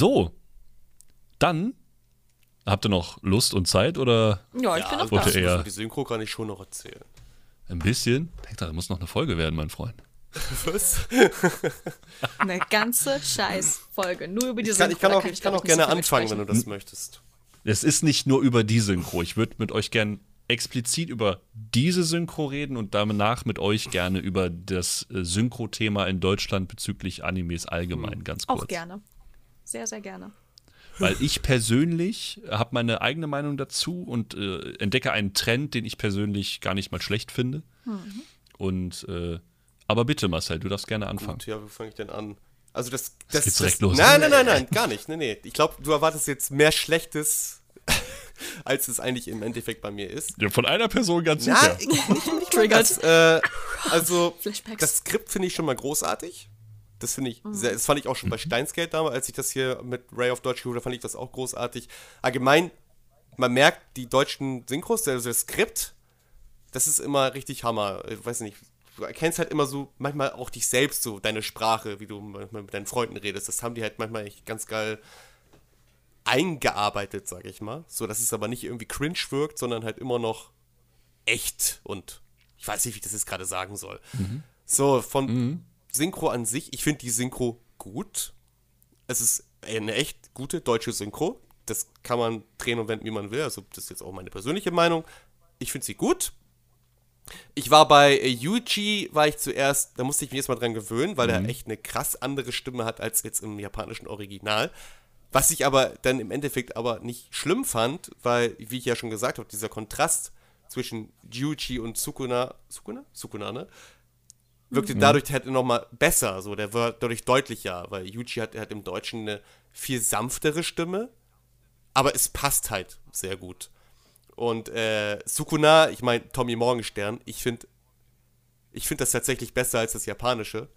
So, dann habt ihr noch Lust und Zeit oder Ja, ich bin also auch da. er- das- Die Synchro kann ich schon noch erzählen. ein bisschen? Denkt da muss noch eine Folge werden, mein Freund. Was? Eine ganze Scheißfolge. Nur über die Ich kann, ich kann Synchro, auch, ich kann auch so gerne viel anfangen, wenn du das möchtest. Es ist nicht nur über die Synchro. Ich würde mit euch gern explizit über diese Synchro reden und danach mit euch gerne über das äh, Synchro-Thema in Deutschland bezüglich Animes allgemein, ganz kurz. Auch gerne. Sehr, sehr gerne. Weil ich persönlich habe meine eigene Meinung dazu und äh, entdecke einen Trend, den ich persönlich gar nicht mal schlecht finde. Mhm. Und äh, aber bitte, Marcel, du darfst gerne anfangen. Gut, ja, wo fange ich denn an? Also das, das, das direkt los. Nein, nein, nein, nein, gar nicht. Nee, nee. Ich glaube, du erwartest jetzt mehr Schlechtes, als es eigentlich im Endeffekt bei mir ist. Ja, von einer Person ganz Na, sicher. Triggert. das. Äh, also, Flashbacks. das Skript finde ich schon mal großartig. Das finde ich, sehr, das fand ich auch schon bei Steinsgate damals, als ich das hier mit Ray of Deutsch geholt habe, fand ich das auch großartig. Allgemein, man merkt, die deutschen Synchros, also das Skript, das ist immer richtig Hammer. Ich weiß nicht, du erkennst halt immer so, manchmal auch dich selbst, so deine Sprache, wie du manchmal mit deinen Freunden redest. Das haben die halt manchmal echt ganz geil eingearbeitet, sag ich mal. So, dass es aber nicht irgendwie cringe wirkt, sondern halt immer noch echt und ich weiß nicht, wie ich das jetzt gerade sagen soll. So, von Synchro an sich, ich finde die Synchro gut. Es ist eine echt gute deutsche Synchro. Das kann man drehen und wenden, wie man will. Also, das ist jetzt auch meine persönliche Meinung. Ich finde sie gut. Ich war bei Yuji, war ich zuerst, da musste ich mich erstmal dran gewöhnen, weil er echt eine krass andere Stimme hat als jetzt im japanischen Original. Was ich aber dann im Endeffekt aber nicht schlimm fand, weil, wie ich ja schon gesagt habe, dieser Kontrast zwischen Yuji und Sukuna, Sukuna? Sukuna, ne? Wirkte dadurch halt nochmal besser, so, der war dadurch deutlicher, weil Yuji hat, er hat im Deutschen eine viel sanftere Stimme, aber es passt halt sehr gut. Und äh, Sukuna, ich meine Tommy Morgenstern, ich finde ich finde das tatsächlich besser als das japanische,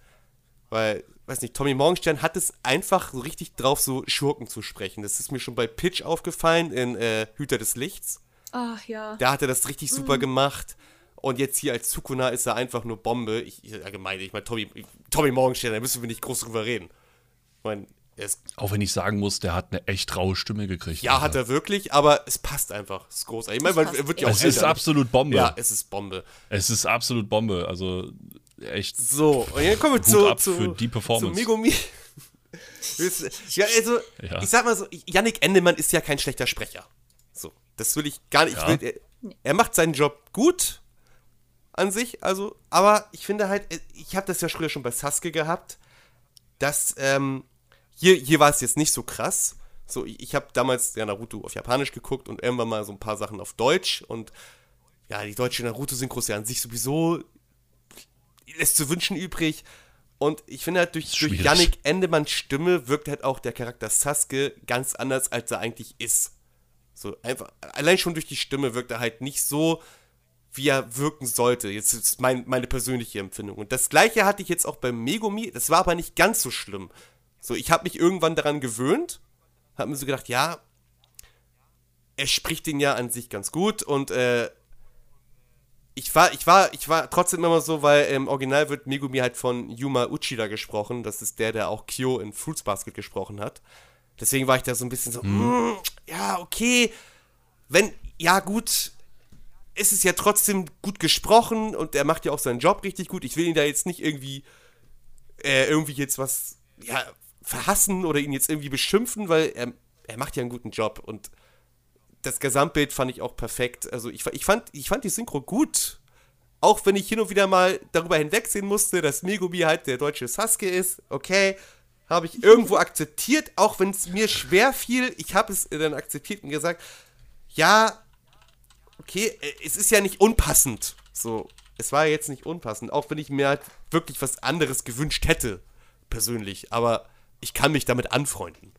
weil weiß nicht, Tommy Morgenstern hat es einfach so richtig drauf so Schurken zu sprechen. Das ist mir schon bei Pitch aufgefallen in äh, Hüter des Lichts. Ach ja. Da hat er das richtig Mhm. super gemacht. Und jetzt hier als Sukuna ist er einfach nur Bombe. Ich, ich allgemein, ich meine, Tommy, Tommy Morgenstern, da müssen wir nicht groß drüber reden. Ich meine, er ist Auch wenn ich sagen muss, der hat eine echt raue Stimme gekriegt. Ja, hat er wirklich, aber es passt einfach. Es ist großartig. Ich meine, er wird ja auch Es ist absolut Bombe. Ja, es ist Bombe. Es ist absolut Bombe. Also echt. So, und jetzt kommen wir zu, ab zu, für die Performance. zu Megumi. ja, also, Ja. ich sag mal so, Yannick Endemann ist ja kein schlechter Sprecher. So, das will ich gar nicht. Ja. Ich will, er, er macht seinen Job gut an sich, also, aber ich finde halt, ich habe das ja früher schon bei Sasuke gehabt, dass, ähm, hier, hier war es jetzt nicht so krass. So, ich, ich habe damals ja Naruto auf Japanisch geguckt und irgendwann mal so ein paar Sachen auf Deutsch und ja, die deutsche Naruto-Synchro ist ja an sich sowieso lässt zu wünschen übrig. Und ich finde halt, durch, durch. Yannick Endemanns Stimme wirkt halt auch der Charakter Sasuke ganz anders, als er eigentlich ist. So einfach, allein schon durch die Stimme wirkt er halt nicht so, wie er wirken sollte. Jetzt ist mein, meine persönliche Empfindung. Und das gleiche hatte ich jetzt auch beim Megumi, das war aber nicht ganz so schlimm. So, ich habe mich irgendwann daran gewöhnt, habe mir so gedacht, ja, er spricht den ja an sich ganz gut und äh, ich war, ich war, ich war trotzdem immer so, weil im Original wird Megumi halt von Yuma Uchida gesprochen. Das ist der, der auch Kyo in Fruits Basket gesprochen hat. Deswegen war ich da so ein bisschen so, mm, ja, okay. Wenn, ja, gut, ist es ja trotzdem gut gesprochen und er macht ja auch seinen Job richtig gut. Ich will ihn da jetzt nicht irgendwie, äh, irgendwie jetzt was, ja, verhassen oder ihn jetzt irgendwie beschimpfen, weil er, er macht ja einen guten Job und das Gesamtbild fand ich auch perfekt. Also ich, ich, fand, ich fand die Synchro gut. Auch wenn ich hin und wieder mal darüber hinwegsehen musste, dass Megumi halt der deutsche Sasuke ist. Okay, habe ich irgendwo akzeptiert, auch wenn es mir schwer fiel. Ich habe es dann akzeptiert und gesagt, ja, okay, äh, es ist ja nicht unpassend. So, es war jetzt nicht unpassend, auch wenn ich mir halt wirklich was anderes gewünscht hätte, persönlich. Aber ich kann mich damit anfreunden.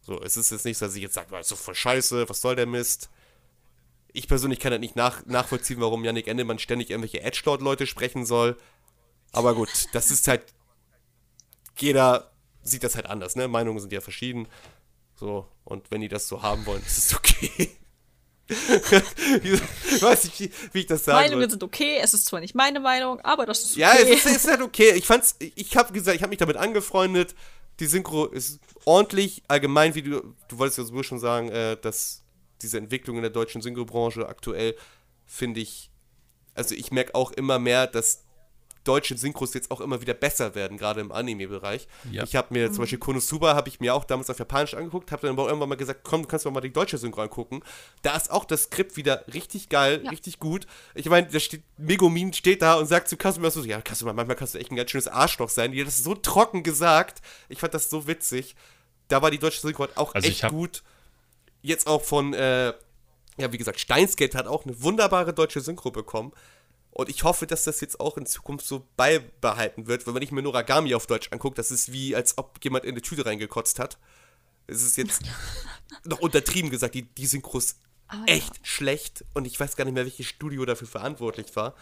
So, es ist jetzt nicht so, dass ich jetzt sage, ist doch voll scheiße, was soll der Mist? Ich persönlich kann das nicht nach, nachvollziehen, warum Yannick Endemann ständig irgendwelche Edgelord-Leute sprechen soll. Aber gut, das ist halt. Jeder sieht das halt anders, ne? Meinungen sind ja verschieden. So, und wenn die das so haben wollen, ist es okay. Ich weiß nicht, wie, wie ich das sagen Meinungen soll. sind okay, es ist zwar nicht meine Meinung, aber das ist okay. Ja, es ist, ist halt okay. Ich fand's, ich habe gesagt, ich habe mich damit angefreundet. die Synchro ist ordentlich, allgemein, wie du, du wolltest ja sowieso schon sagen, äh, dass diese Entwicklung in der deutschen Synchrobranche aktuell, finde ich, also ich merke auch immer mehr, dass deutsche Synchros jetzt auch immer wieder besser werden, gerade im Anime-Bereich. Ja. Ich habe mir zum Beispiel Konosuba, habe ich mir auch damals auf Japanisch angeguckt, habe dann aber auch irgendwann mal gesagt, komm, du kannst du mal die deutsche Synchro angucken. Da ist auch das Skript wieder richtig geil, Ja. richtig gut. Ich meine, da steht, Megumin steht da und sagt zu Kasuma so, ja, Kasuma, manchmal kannst du echt ein ganz schönes Arschloch sein. Die hat das so trocken gesagt. Ich fand das so witzig. Da war die deutsche Synchro halt auch Also echt gut. Jetzt auch von, äh, ja, wie gesagt, Steinsgate hat auch eine wunderbare deutsche Synchro bekommen. Und ich hoffe, dass das jetzt auch in Zukunft so beibehalten wird, weil wenn ich mir Noragami auf Deutsch angucke, das ist wie, als ob jemand in eine Tüte reingekotzt hat. Es ist jetzt noch untertrieben gesagt, die, die Synchro ist Ah, ja. echt schlecht und ich weiß gar nicht mehr, welches Studio dafür verantwortlich war.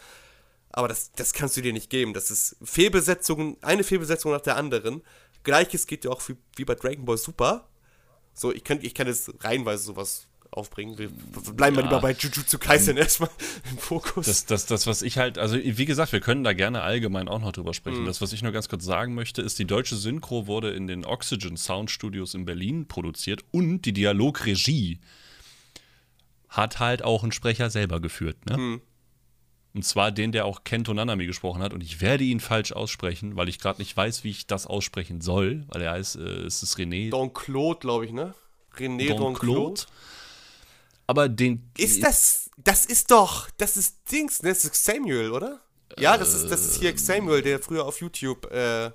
Aber das, das kannst du dir nicht geben. Das ist Fehlbesetzungen, eine Fehlbesetzung nach der anderen. Gleiches geht ja auch wie, wie bei Dragon Ball Super. So, ich kann, ich kann jetzt reihenweise sowas aufbringen. Wir bleiben mal Ja. lieber bei Jujutsu Kaisen erstmal im Fokus. Das, das, das, was ich halt, also wie gesagt, wir können da gerne allgemein auch noch drüber Mhm. sprechen. Das, was ich nur ganz kurz sagen möchte, ist, die deutsche Synchro wurde in den Oxygen Sound Studios in Berlin produziert und die Dialogregie hat halt auch ein Sprecher selber geführt, ne? Mhm. Und zwar den, der auch Kento Nanami gesprochen hat. Und ich werde ihn falsch aussprechen, weil ich gerade nicht weiß, wie ich das aussprechen soll. Weil er heißt, äh, es ist René Don Claude, glaube ich, ne? René Don Don, Claude. Aber den. Ist das, das ist doch, das ist Dings, ne? Das ist Samuel, oder? Ja, das ist, das ist hier Samuel, der früher auf YouTube äh,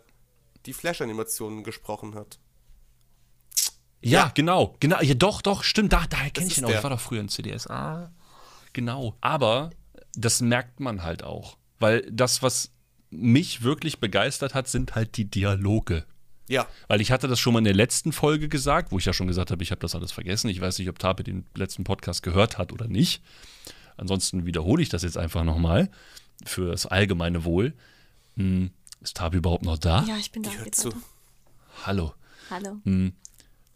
die Flash-Animationen gesprochen hat. Ja, genau, genau. Ja, doch, doch, stimmt. Da, daher kenne ich ihn auch. Ich war doch früher in CDS. Ah, genau. Aber das merkt man halt auch. Weil das, was mich wirklich begeistert hat, sind halt die Dialoge. Ja, Weil ich hatte das schon mal in der letzten Folge gesagt, wo ich ja schon gesagt habe, ich habe das alles vergessen. Ich weiß nicht, ob Tape den letzten Podcast gehört hat oder nicht. Ansonsten wiederhole ich das jetzt einfach nochmal für das allgemeine Wohl. Hm, ist Tape überhaupt noch da? Ja, ich bin da. Geht zu. weiter. Hallo. Hallo.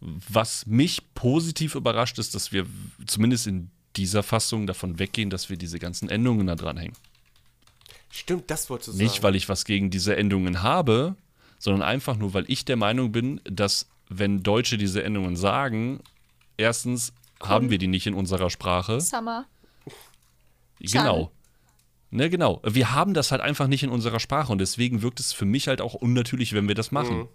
Was mich positiv überrascht, ist, dass wir zumindest in dieser Fassung davon weggehen, dass wir diese ganzen Endungen da dranhängen. Stimmt, das wolltest du sagen. Nicht, weil ich was gegen diese Endungen habe, sondern einfach nur, weil ich der Meinung bin, dass wenn Deutsche diese Endungen sagen, erstens haben wir die nicht in unserer Sprache. Summer. Genau. Ne, genau. Wir haben das halt einfach nicht in unserer Sprache und deswegen wirkt es für mich halt auch unnatürlich, wenn wir das machen.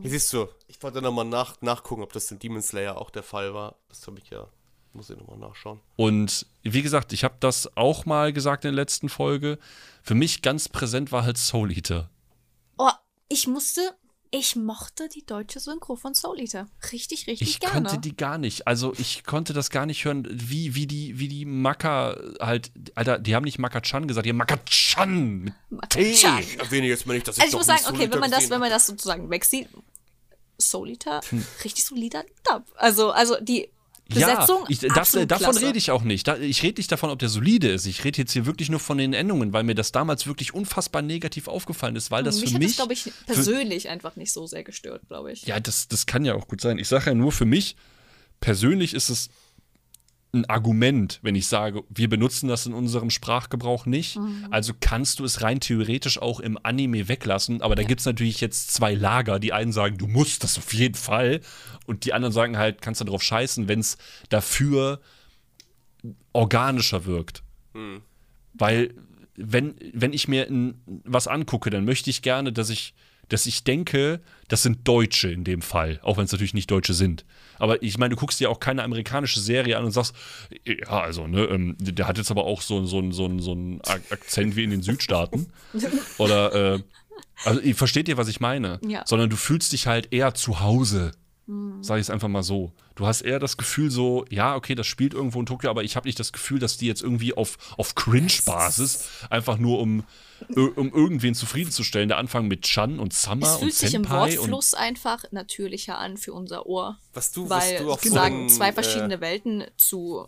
Hier siehst du, ich wollte nochmal nach, nachgucken, ob das in Demon Slayer auch der Fall war. Das habe ich ja, muss ich nochmal nachschauen. Und wie gesagt, ich habe das auch mal gesagt in der letzten Folge. Für mich ganz präsent war halt Soul Eater. Ich musste. Ich mochte die deutsche Synchro von Soul Eater. Richtig, richtig Ich gerne. konnte die gar nicht. Also ich konnte das gar nicht hören, wie, wie die, wie die Maka halt, Alter, die haben nicht Maka-chan gesagt, die haben Maka-chan mit T. Ich erwähne jetzt mal nicht, dass ich Also ich muss sagen, okay, wenn man das, wenn man das sozusagen wegsieht, Soul Eater, Hm. richtig solider Dub. Also, also die Besetzung, ja, ich, das, absolut davon klasse. rede ich auch nicht. Da, ich rede nicht davon, ob der solide ist. Ich rede jetzt hier wirklich nur von den Endungen, weil mir das damals wirklich unfassbar negativ aufgefallen ist, weil das mich für hat mich glaube ich, persönlich einfach nicht so sehr gestört, glaube ich. Ja, das, das kann ja auch gut sein. Ich sage ja nur für mich, persönlich ist es ein Argument, wenn ich sage, wir benutzen das in unserem Sprachgebrauch nicht. Also kannst du es rein theoretisch auch im Anime weglassen. Aber da gibt es natürlich jetzt zwei Lager. Die einen sagen, du musst das auf jeden Fall. Und die anderen sagen halt, kannst du drauf scheißen, wenn es dafür organischer wirkt. Weil, wenn, wenn ich mir n, was angucke, dann möchte ich gerne, dass ich, dass ich denke, das sind Deutsche in dem Fall, auch wenn es natürlich nicht Deutsche sind. Aber ich meine, du guckst dir auch keine amerikanische Serie an und sagst, ja, also, ne, ähm, der hat jetzt aber auch so, so, so, so einen Ak- Akzent wie in den Südstaaten. Oder, äh, also, versteht ihr, was ich meine? Ja. Sondern du fühlst dich halt eher zu Hause. Sag ich es einfach mal so. Du hast eher das Gefühl so, ja, okay, das spielt irgendwo in Tokio, aber ich habe nicht das Gefühl, dass die jetzt irgendwie auf, auf Cringe-Basis einfach nur um, um irgendwen zufriedenzustellen, der anfangen mit Chan und Summer Es und fühlt sich im Wortfluss einfach natürlicher an für unser Ohr. Was du, was Weil du auch vorhin, zwei äh, verschiedene Welten zu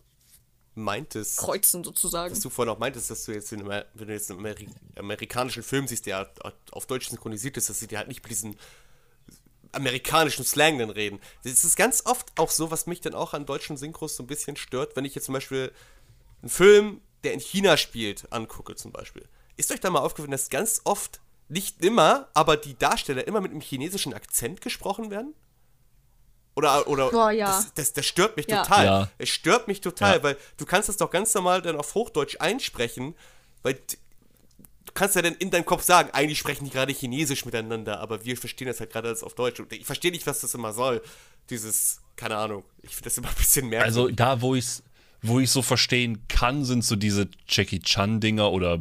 meintest. kreuzen sozusagen. was du vorhin auch meintest, dass du jetzt, in, wenn du jetzt einen Ameri amerikanischen Film siehst, der auf Deutsch synchronisiert ist, dass sie dir halt nicht mit diesen amerikanischen Slang dann reden. Das ist ganz oft auch so, was mich dann auch an deutschen Synchros so ein bisschen stört, wenn ich jetzt zum Beispiel einen Film, der in China spielt, angucke zum Beispiel. Ist euch da mal aufgefallen, dass ganz oft nicht immer, aber die Darsteller immer mit einem chinesischen Akzent gesprochen werden? Oder, oder Boah, ja. das, das, das stört mich Ja. total. Ja. Es stört mich total, Ja. weil du kannst das doch ganz normal dann auf Hochdeutsch einsprechen, weil du kannst ja dann in deinem Kopf sagen, eigentlich sprechen die gerade Chinesisch miteinander, aber wir verstehen das halt gerade alles auf Deutsch. Und ich verstehe nicht, was das immer soll. Dieses, keine Ahnung, ich finde das immer ein bisschen merkwürdig. Also da, wo ich wo ich so verstehen kann, sind so diese Jackie Chan-Dinger oder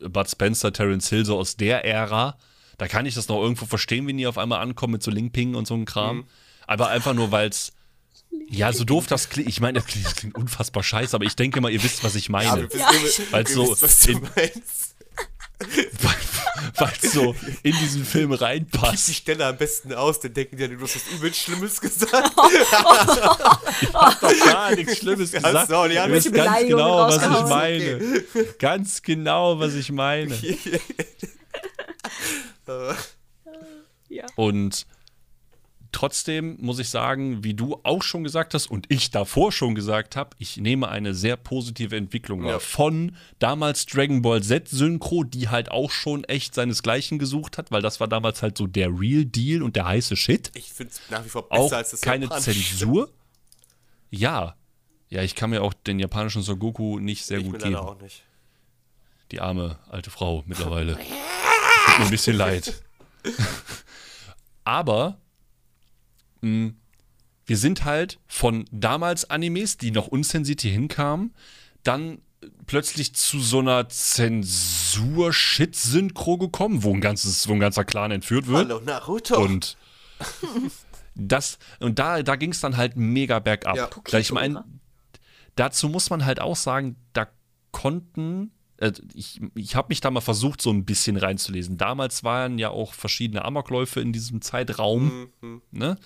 Bud Spencer, Terence Hill, so aus der Ära. Da kann ich das noch irgendwo verstehen, wenn die auf einmal ankommen mit so Ling Ping und so einem Kram. Aber einfach nur, weil es. Ja, so doof das klingt. Ich meine, das klingt, das klingt unfassbar scheiße, aber ich denke mal, ihr wisst, was ich meine. Ja, wir so wissen, was du in- meinst. Weil es so in diesen Film Gib die reinpasst. Stelle am besten aus, dann denken die, ja, du hast was übel Schlimmes gesagt. doch gar nichts Schlimmes Ganz gesagt. genau, die haben ganz genau, was ich meine. Ganz genau, was ich meine. Ja. Und trotzdem muss ich sagen, wie du auch schon gesagt hast und ich davor schon gesagt habe, ich nehme eine sehr positive Entwicklung. Ja. Von damals Dragon Ball Z Synchro, die halt auch schon echt seinesgleichen gesucht hat, weil das war damals halt so der Real Deal und der heiße Shit. Ich finde es nach wie vor besser Auch als das keine. Zensur. Ja. Ja, ich kann mir auch den japanischen Son Goku nicht sehr Ich gut geben. auch nicht. Die arme alte Frau mittlerweile. Tut mir ein bisschen leid. Aber mh, wir sind halt von damals Animes, die noch unzensiert hier hinkamen, dann plötzlich zu so einer Zensur-Shit-Synchro gekommen, wo ein, ganzes, wo ein ganzer Clan entführt wird. Hallo Naruto. Und das, und da, da ging es dann halt mega bergab. Ja. Da ich meine, dazu muss man halt auch sagen, da konnten, ich, ich habe mich da mal versucht, so ein bisschen reinzulesen. Damals waren ja auch verschiedene Amokläufe in diesem Zeitraum, ne?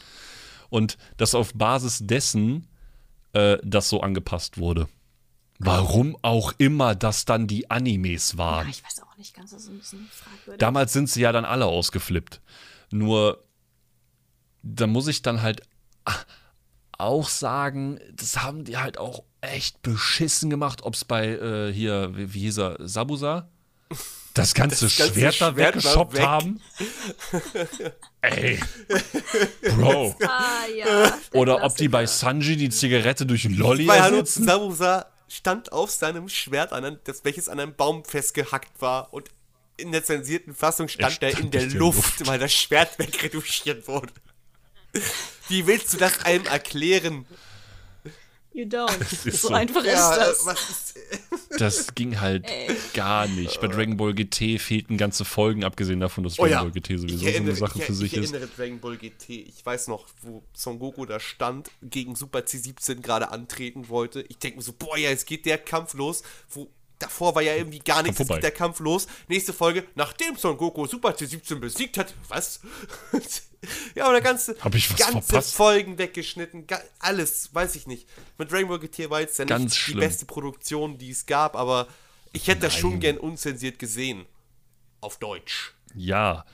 Und dass auf Basis dessen äh, das so angepasst wurde. Warum auch immer das dann die Animes waren. Ja, ich weiß auch nicht ganz, das ist ein bisschen fragwürdig. Damals sind sie ja dann alle ausgeflippt. Nur, da muss ich dann halt auch sagen, das haben die halt auch echt beschissen gemacht, ob es bei äh, hier, wie, wie hieß er, Sabusa? Das ganze, Das ganze Schwert da Schwert war weggeschoppt weg. haben. Ey. Bro. ah, ja. Oder ob die bei Sanji die Zigarette durch einen Lolli Weil Hallo ersetzen. Sabusa stand auf seinem Schwert, an einem, das, welches an einem Baum festgehackt war. Und in der zensierten Fassung stand er, stand in der die Luft, Luft. weil das Schwert wegreduziert wurde. Wie willst du das einem erklären? You don't. ist so, so. einfach Ja, ist das. was ist, Das ging halt gar nicht. Bei Dragon Ball GT fehlten ganze Folgen, abgesehen davon, dass Oh Dragon ja, Ball GT ich sowieso so erinnere, eine Sache ich, für sich ich ist. erinnere Dragon Ball GT. Ich weiß noch, wo Son Goku da stand, gegen Super C17 gerade antreten wollte. Ich denke mir so, boah, ja, jetzt geht der Kampf los. Wo, davor war ja irgendwie gar nichts, der Kampf los. Nächste Folge, nachdem Son Goku Super C17 besiegt hat. Was? ja, aber der ganze, ganze verpasst? Folgen weggeschnitten. Alles, weiß ich nicht. Mit Dragon Ball GT war jetzt ja Ganz nicht schlimm. die beste Produktion, die es gab, aber ich hätte das schon Nein. gern unzensiert gesehen. Auf Deutsch. Ja.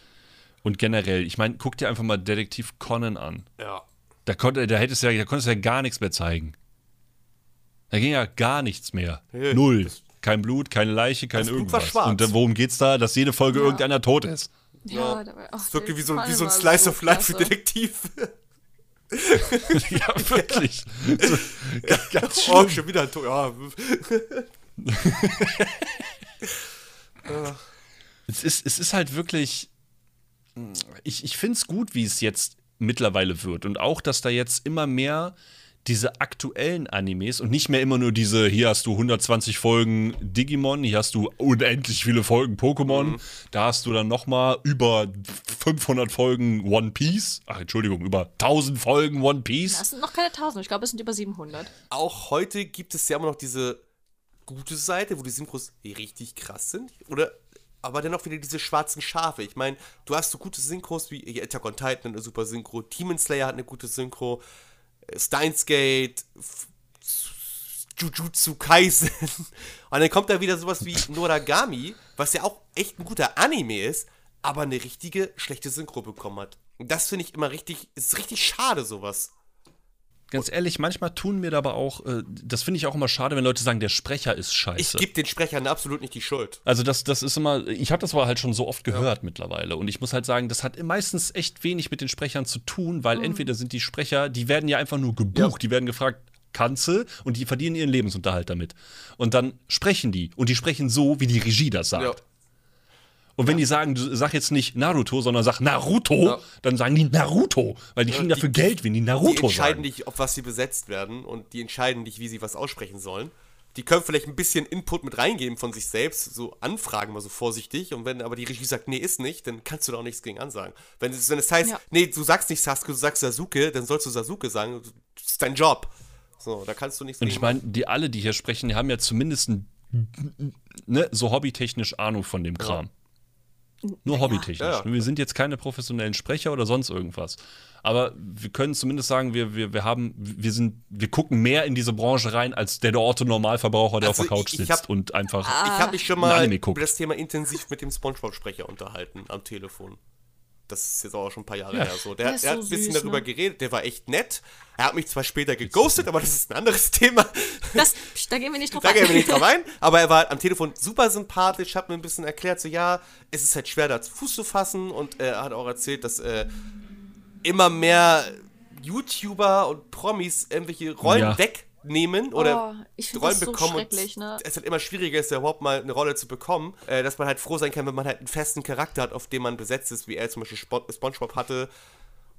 Und generell, ich meine, guck dir einfach mal Detektiv Conan an. Ja. Da, konnte, da, hättest du ja, da konntest du ja gar nichts mehr zeigen. Da ging ja gar nichts mehr. Nee, Null. das- Kein Blut, keine Leiche, kein Das Blut irgendwas. war schwarz. Und dann, worum geht's da? Dass jede Folge irgendeiner tot ist. Ja, da war, ach, Es wirkte der wie so, wie so ein Slice so of Life für. Detektiv. ja, wirklich. So, ganz- ganz Oh, schlimm. schon wieder ein Tor. Ja. Es ist, es ist halt wirklich. Ich, ich finde es gut, wie es jetzt mittlerweile wird. Und auch, dass da jetzt immer mehr diese aktuellen Animes und nicht mehr immer nur diese, hier hast du 120 Folgen Digimon, hier hast du unendlich viele Folgen Pokémon, da hast du dann noch mal über 500 Folgen One Piece, ach Entschuldigung, über 1000 Folgen One Piece. Das sind noch keine 1000, ich glaube, es sind über 700. Auch heute gibt es ja immer noch diese gute Seite, wo die Synchros richtig krass sind. Oder aber dennoch wieder diese schwarzen Schafe. Ich meine, du hast so gute Synchros wie Attack on Titan, eine super Synchro, Demon Slayer hat eine gute Synchro, äh, Steins Gate, Jujutsu Kaisen. Und dann kommt da wieder sowas wie Noragami, was ja auch echt ein guter Anime ist, aber eine richtige schlechte Synchro bekommen hat. Und das finde ich immer richtig, ist richtig schade, sowas. Ganz ehrlich, manchmal tun mir da aber auch, äh, das finde ich auch immer schade, wenn Leute sagen, der Sprecher ist Ich scheiße. gebe den Sprechern absolut nicht die Schuld. Also das, das ist immer, ich habe das aber halt schon so oft gehört mittlerweile. Und ich muss halt sagen, das hat meistens echt wenig mit den Sprechern zu tun, weil entweder sind die Sprecher, die werden ja einfach nur gebucht, die werden gefragt, Kanzel und die verdienen ihren Lebensunterhalt damit. Und dann sprechen die. Und die sprechen so, wie die Regie das sagt. Ja. Und wenn die sagen, du sag jetzt nicht Naruto, sondern sag Naruto, Ja. dann sagen die Naruto, weil die kriegen die- dafür Geld, wenn die Die Naruto entscheiden sagen. nicht, auf was sie besetzt werden und die entscheiden nicht, wie sie was aussprechen sollen. Die können vielleicht ein bisschen Input mit reingeben von sich selbst, so anfragen mal so vorsichtig. Und wenn aber die Regie sagt, nee, ist nicht, dann kannst du da auch nichts gegen ansagen. Wenn es, wenn es heißt, Ja. nee, du sagst nicht Sasuke, du sagst Sasuke, dann sollst du Sasuke sagen. Das ist dein Job. So, da kannst du nichts Und ich meine, die alle, die hier sprechen, die haben ja zumindest ein, ne, so hobbytechnisch Ahnung von dem Kram. Nur hobbytechnisch. Ja, ja. Wir sind jetzt keine professionellen Sprecher oder sonst irgendwas. Aber wir können zumindest sagen, wir, wir, wir haben, wir sind, wir gucken mehr in diese Branche rein, als der, der Orte Normalverbraucher, der Also auf der Couch ich- ich sitzt hab- und einfach. Ich habe mich schon mal über das Thema intensiv mit dem Spongebob-Sprecher unterhalten am Telefon. Das ist jetzt auch schon ein paar Jahre Ja. her. So. Der, Der der hat so ein bisschen süß, darüber ne? geredet, der war echt nett. Er hat mich zwar später geghostet, aber das ist ein anderes Thema. Das, da gehen wir nicht drauf Da gehen wir ein. nicht drauf ein. Aber er war am Telefon super sympathisch, hat mir ein bisschen erklärt, so ja, es ist halt schwer, da Fuß zu fassen. Und er hat auch erzählt, dass äh, immer mehr YouTuber und Promis irgendwelche Rollen Ja. Wegnehmen oder Oh, Rollen das so bekommen. schrecklich, und ne? Es halt immer schwieriger ist, ja überhaupt mal eine Rolle zu bekommen. Äh, dass man halt froh sein kann, wenn man halt einen festen Charakter hat, auf den man besetzt ist, wie er zum Beispiel Spo Spongebob hatte.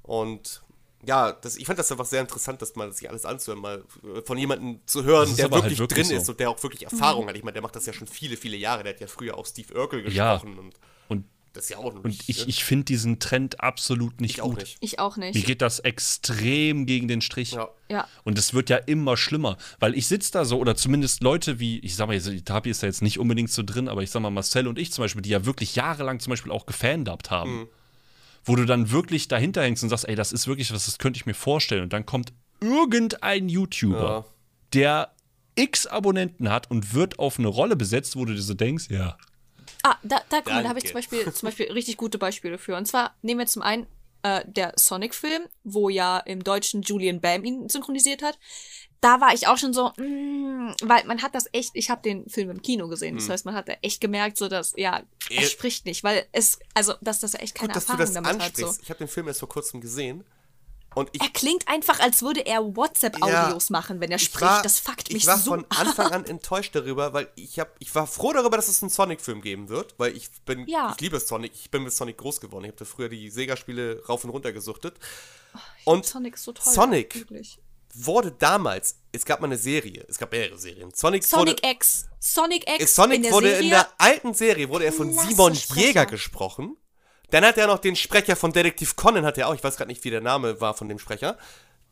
Und ja, das, ich fand das einfach sehr interessant, das mal sich alles anzuhören, mal äh, von jemandem zu hören, ist der halt wirklich, wirklich drin so. ist und der auch wirklich Erfahrung hat. Ich meine, der macht das ja schon viele, viele Jahre. Der hat ja früher auch Steve Urkel Ja. gesprochen und Und, das ist ja auch noch und ich, ich finde diesen Trend absolut nicht ich auch gut. nicht. Ich auch Mir nicht. geht das extrem gegen den Strich. Ja. Ja. Und es wird ja immer schlimmer, weil ich sitze da so, oder zumindest Leute wie, ich sag mal, jetzt, Tapi ist da jetzt nicht unbedingt so drin, aber ich sag mal, Marcel und ich zum Beispiel, die ja wirklich jahrelang zum Beispiel auch gefandabt haben, Mhm. wo du dann wirklich dahinter hängst und sagst, ey, das ist wirklich was, das könnte ich mir vorstellen. Und dann kommt irgendein YouTuber, Ja. der x Abonnenten hat und wird auf eine Rolle besetzt, wo du dir so denkst, ja, Ah, da, da, guck mal, da habe ich zum Beispiel, zum Beispiel richtig gute Beispiele für. Und zwar nehmen wir zum einen äh, der Sonic-Film, wo ja im Deutschen Julian Bam ihn synchronisiert hat. Da war ich auch schon so, mm, weil man hat das echt, ich habe den Film im Kino gesehen. Hm. Das heißt, man hat da echt gemerkt, so dass, ja, er Eh. spricht nicht, weil es, also, dass das echt keine Gut, dass du das damit hat. So. ansprichst. Ich habe den Film erst vor kurzem gesehen ich Er klingt einfach, als würde er WhatsApp-Audios machen, wenn er ich spricht. war- das fuckt ich mich war so von Anfang an enttäuscht darüber, weil ich hab, ich war froh darüber, dass es einen Sonic-Film geben wird, weil ich bin, Ja. ich liebe Sonic, ich bin mit Sonic groß geworden. Ich habe früher die Sega-Spiele rauf und runter gesuchtet. Ich Und Sonic so toll. Sonic wurde damals, es gab mal eine Serie, es gab mehrere Serien. Sonic, Sonic wurde, X. Sonic X. Sonic in der wurde Serie, in der alten Serie wurde er von Simon. Jäger gesprochen. Dann hat er noch den Sprecher von Detektiv Conan, hat er auch, ich weiß gerade nicht, wie der Name war von dem Sprecher.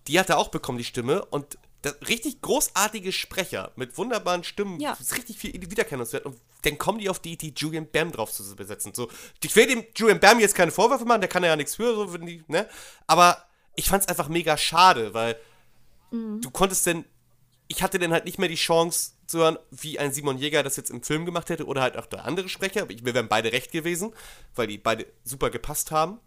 Die hat er auch bekommen, die Stimme. Und das, richtig großartige Sprecher mit wunderbaren Stimmen, Ja. ist richtig viel Wiedererkennungswert. Und dann kommen die auf die Idee, Julian Bam drauf zu besetzen. So, ich will dem Julian Bam jetzt keine Vorwürfe machen, der kann ja nichts für, so, die, ne? Aber ich fand's einfach mega schade, weil du konntest denn, ich hatte dann halt nicht mehr die Chance zu hören, wie ein Simon Jäger das jetzt im Film gemacht hätte oder halt auch der andere Sprecher. Aber ich, mir wären beide recht gewesen, weil die beide super gepasst haben.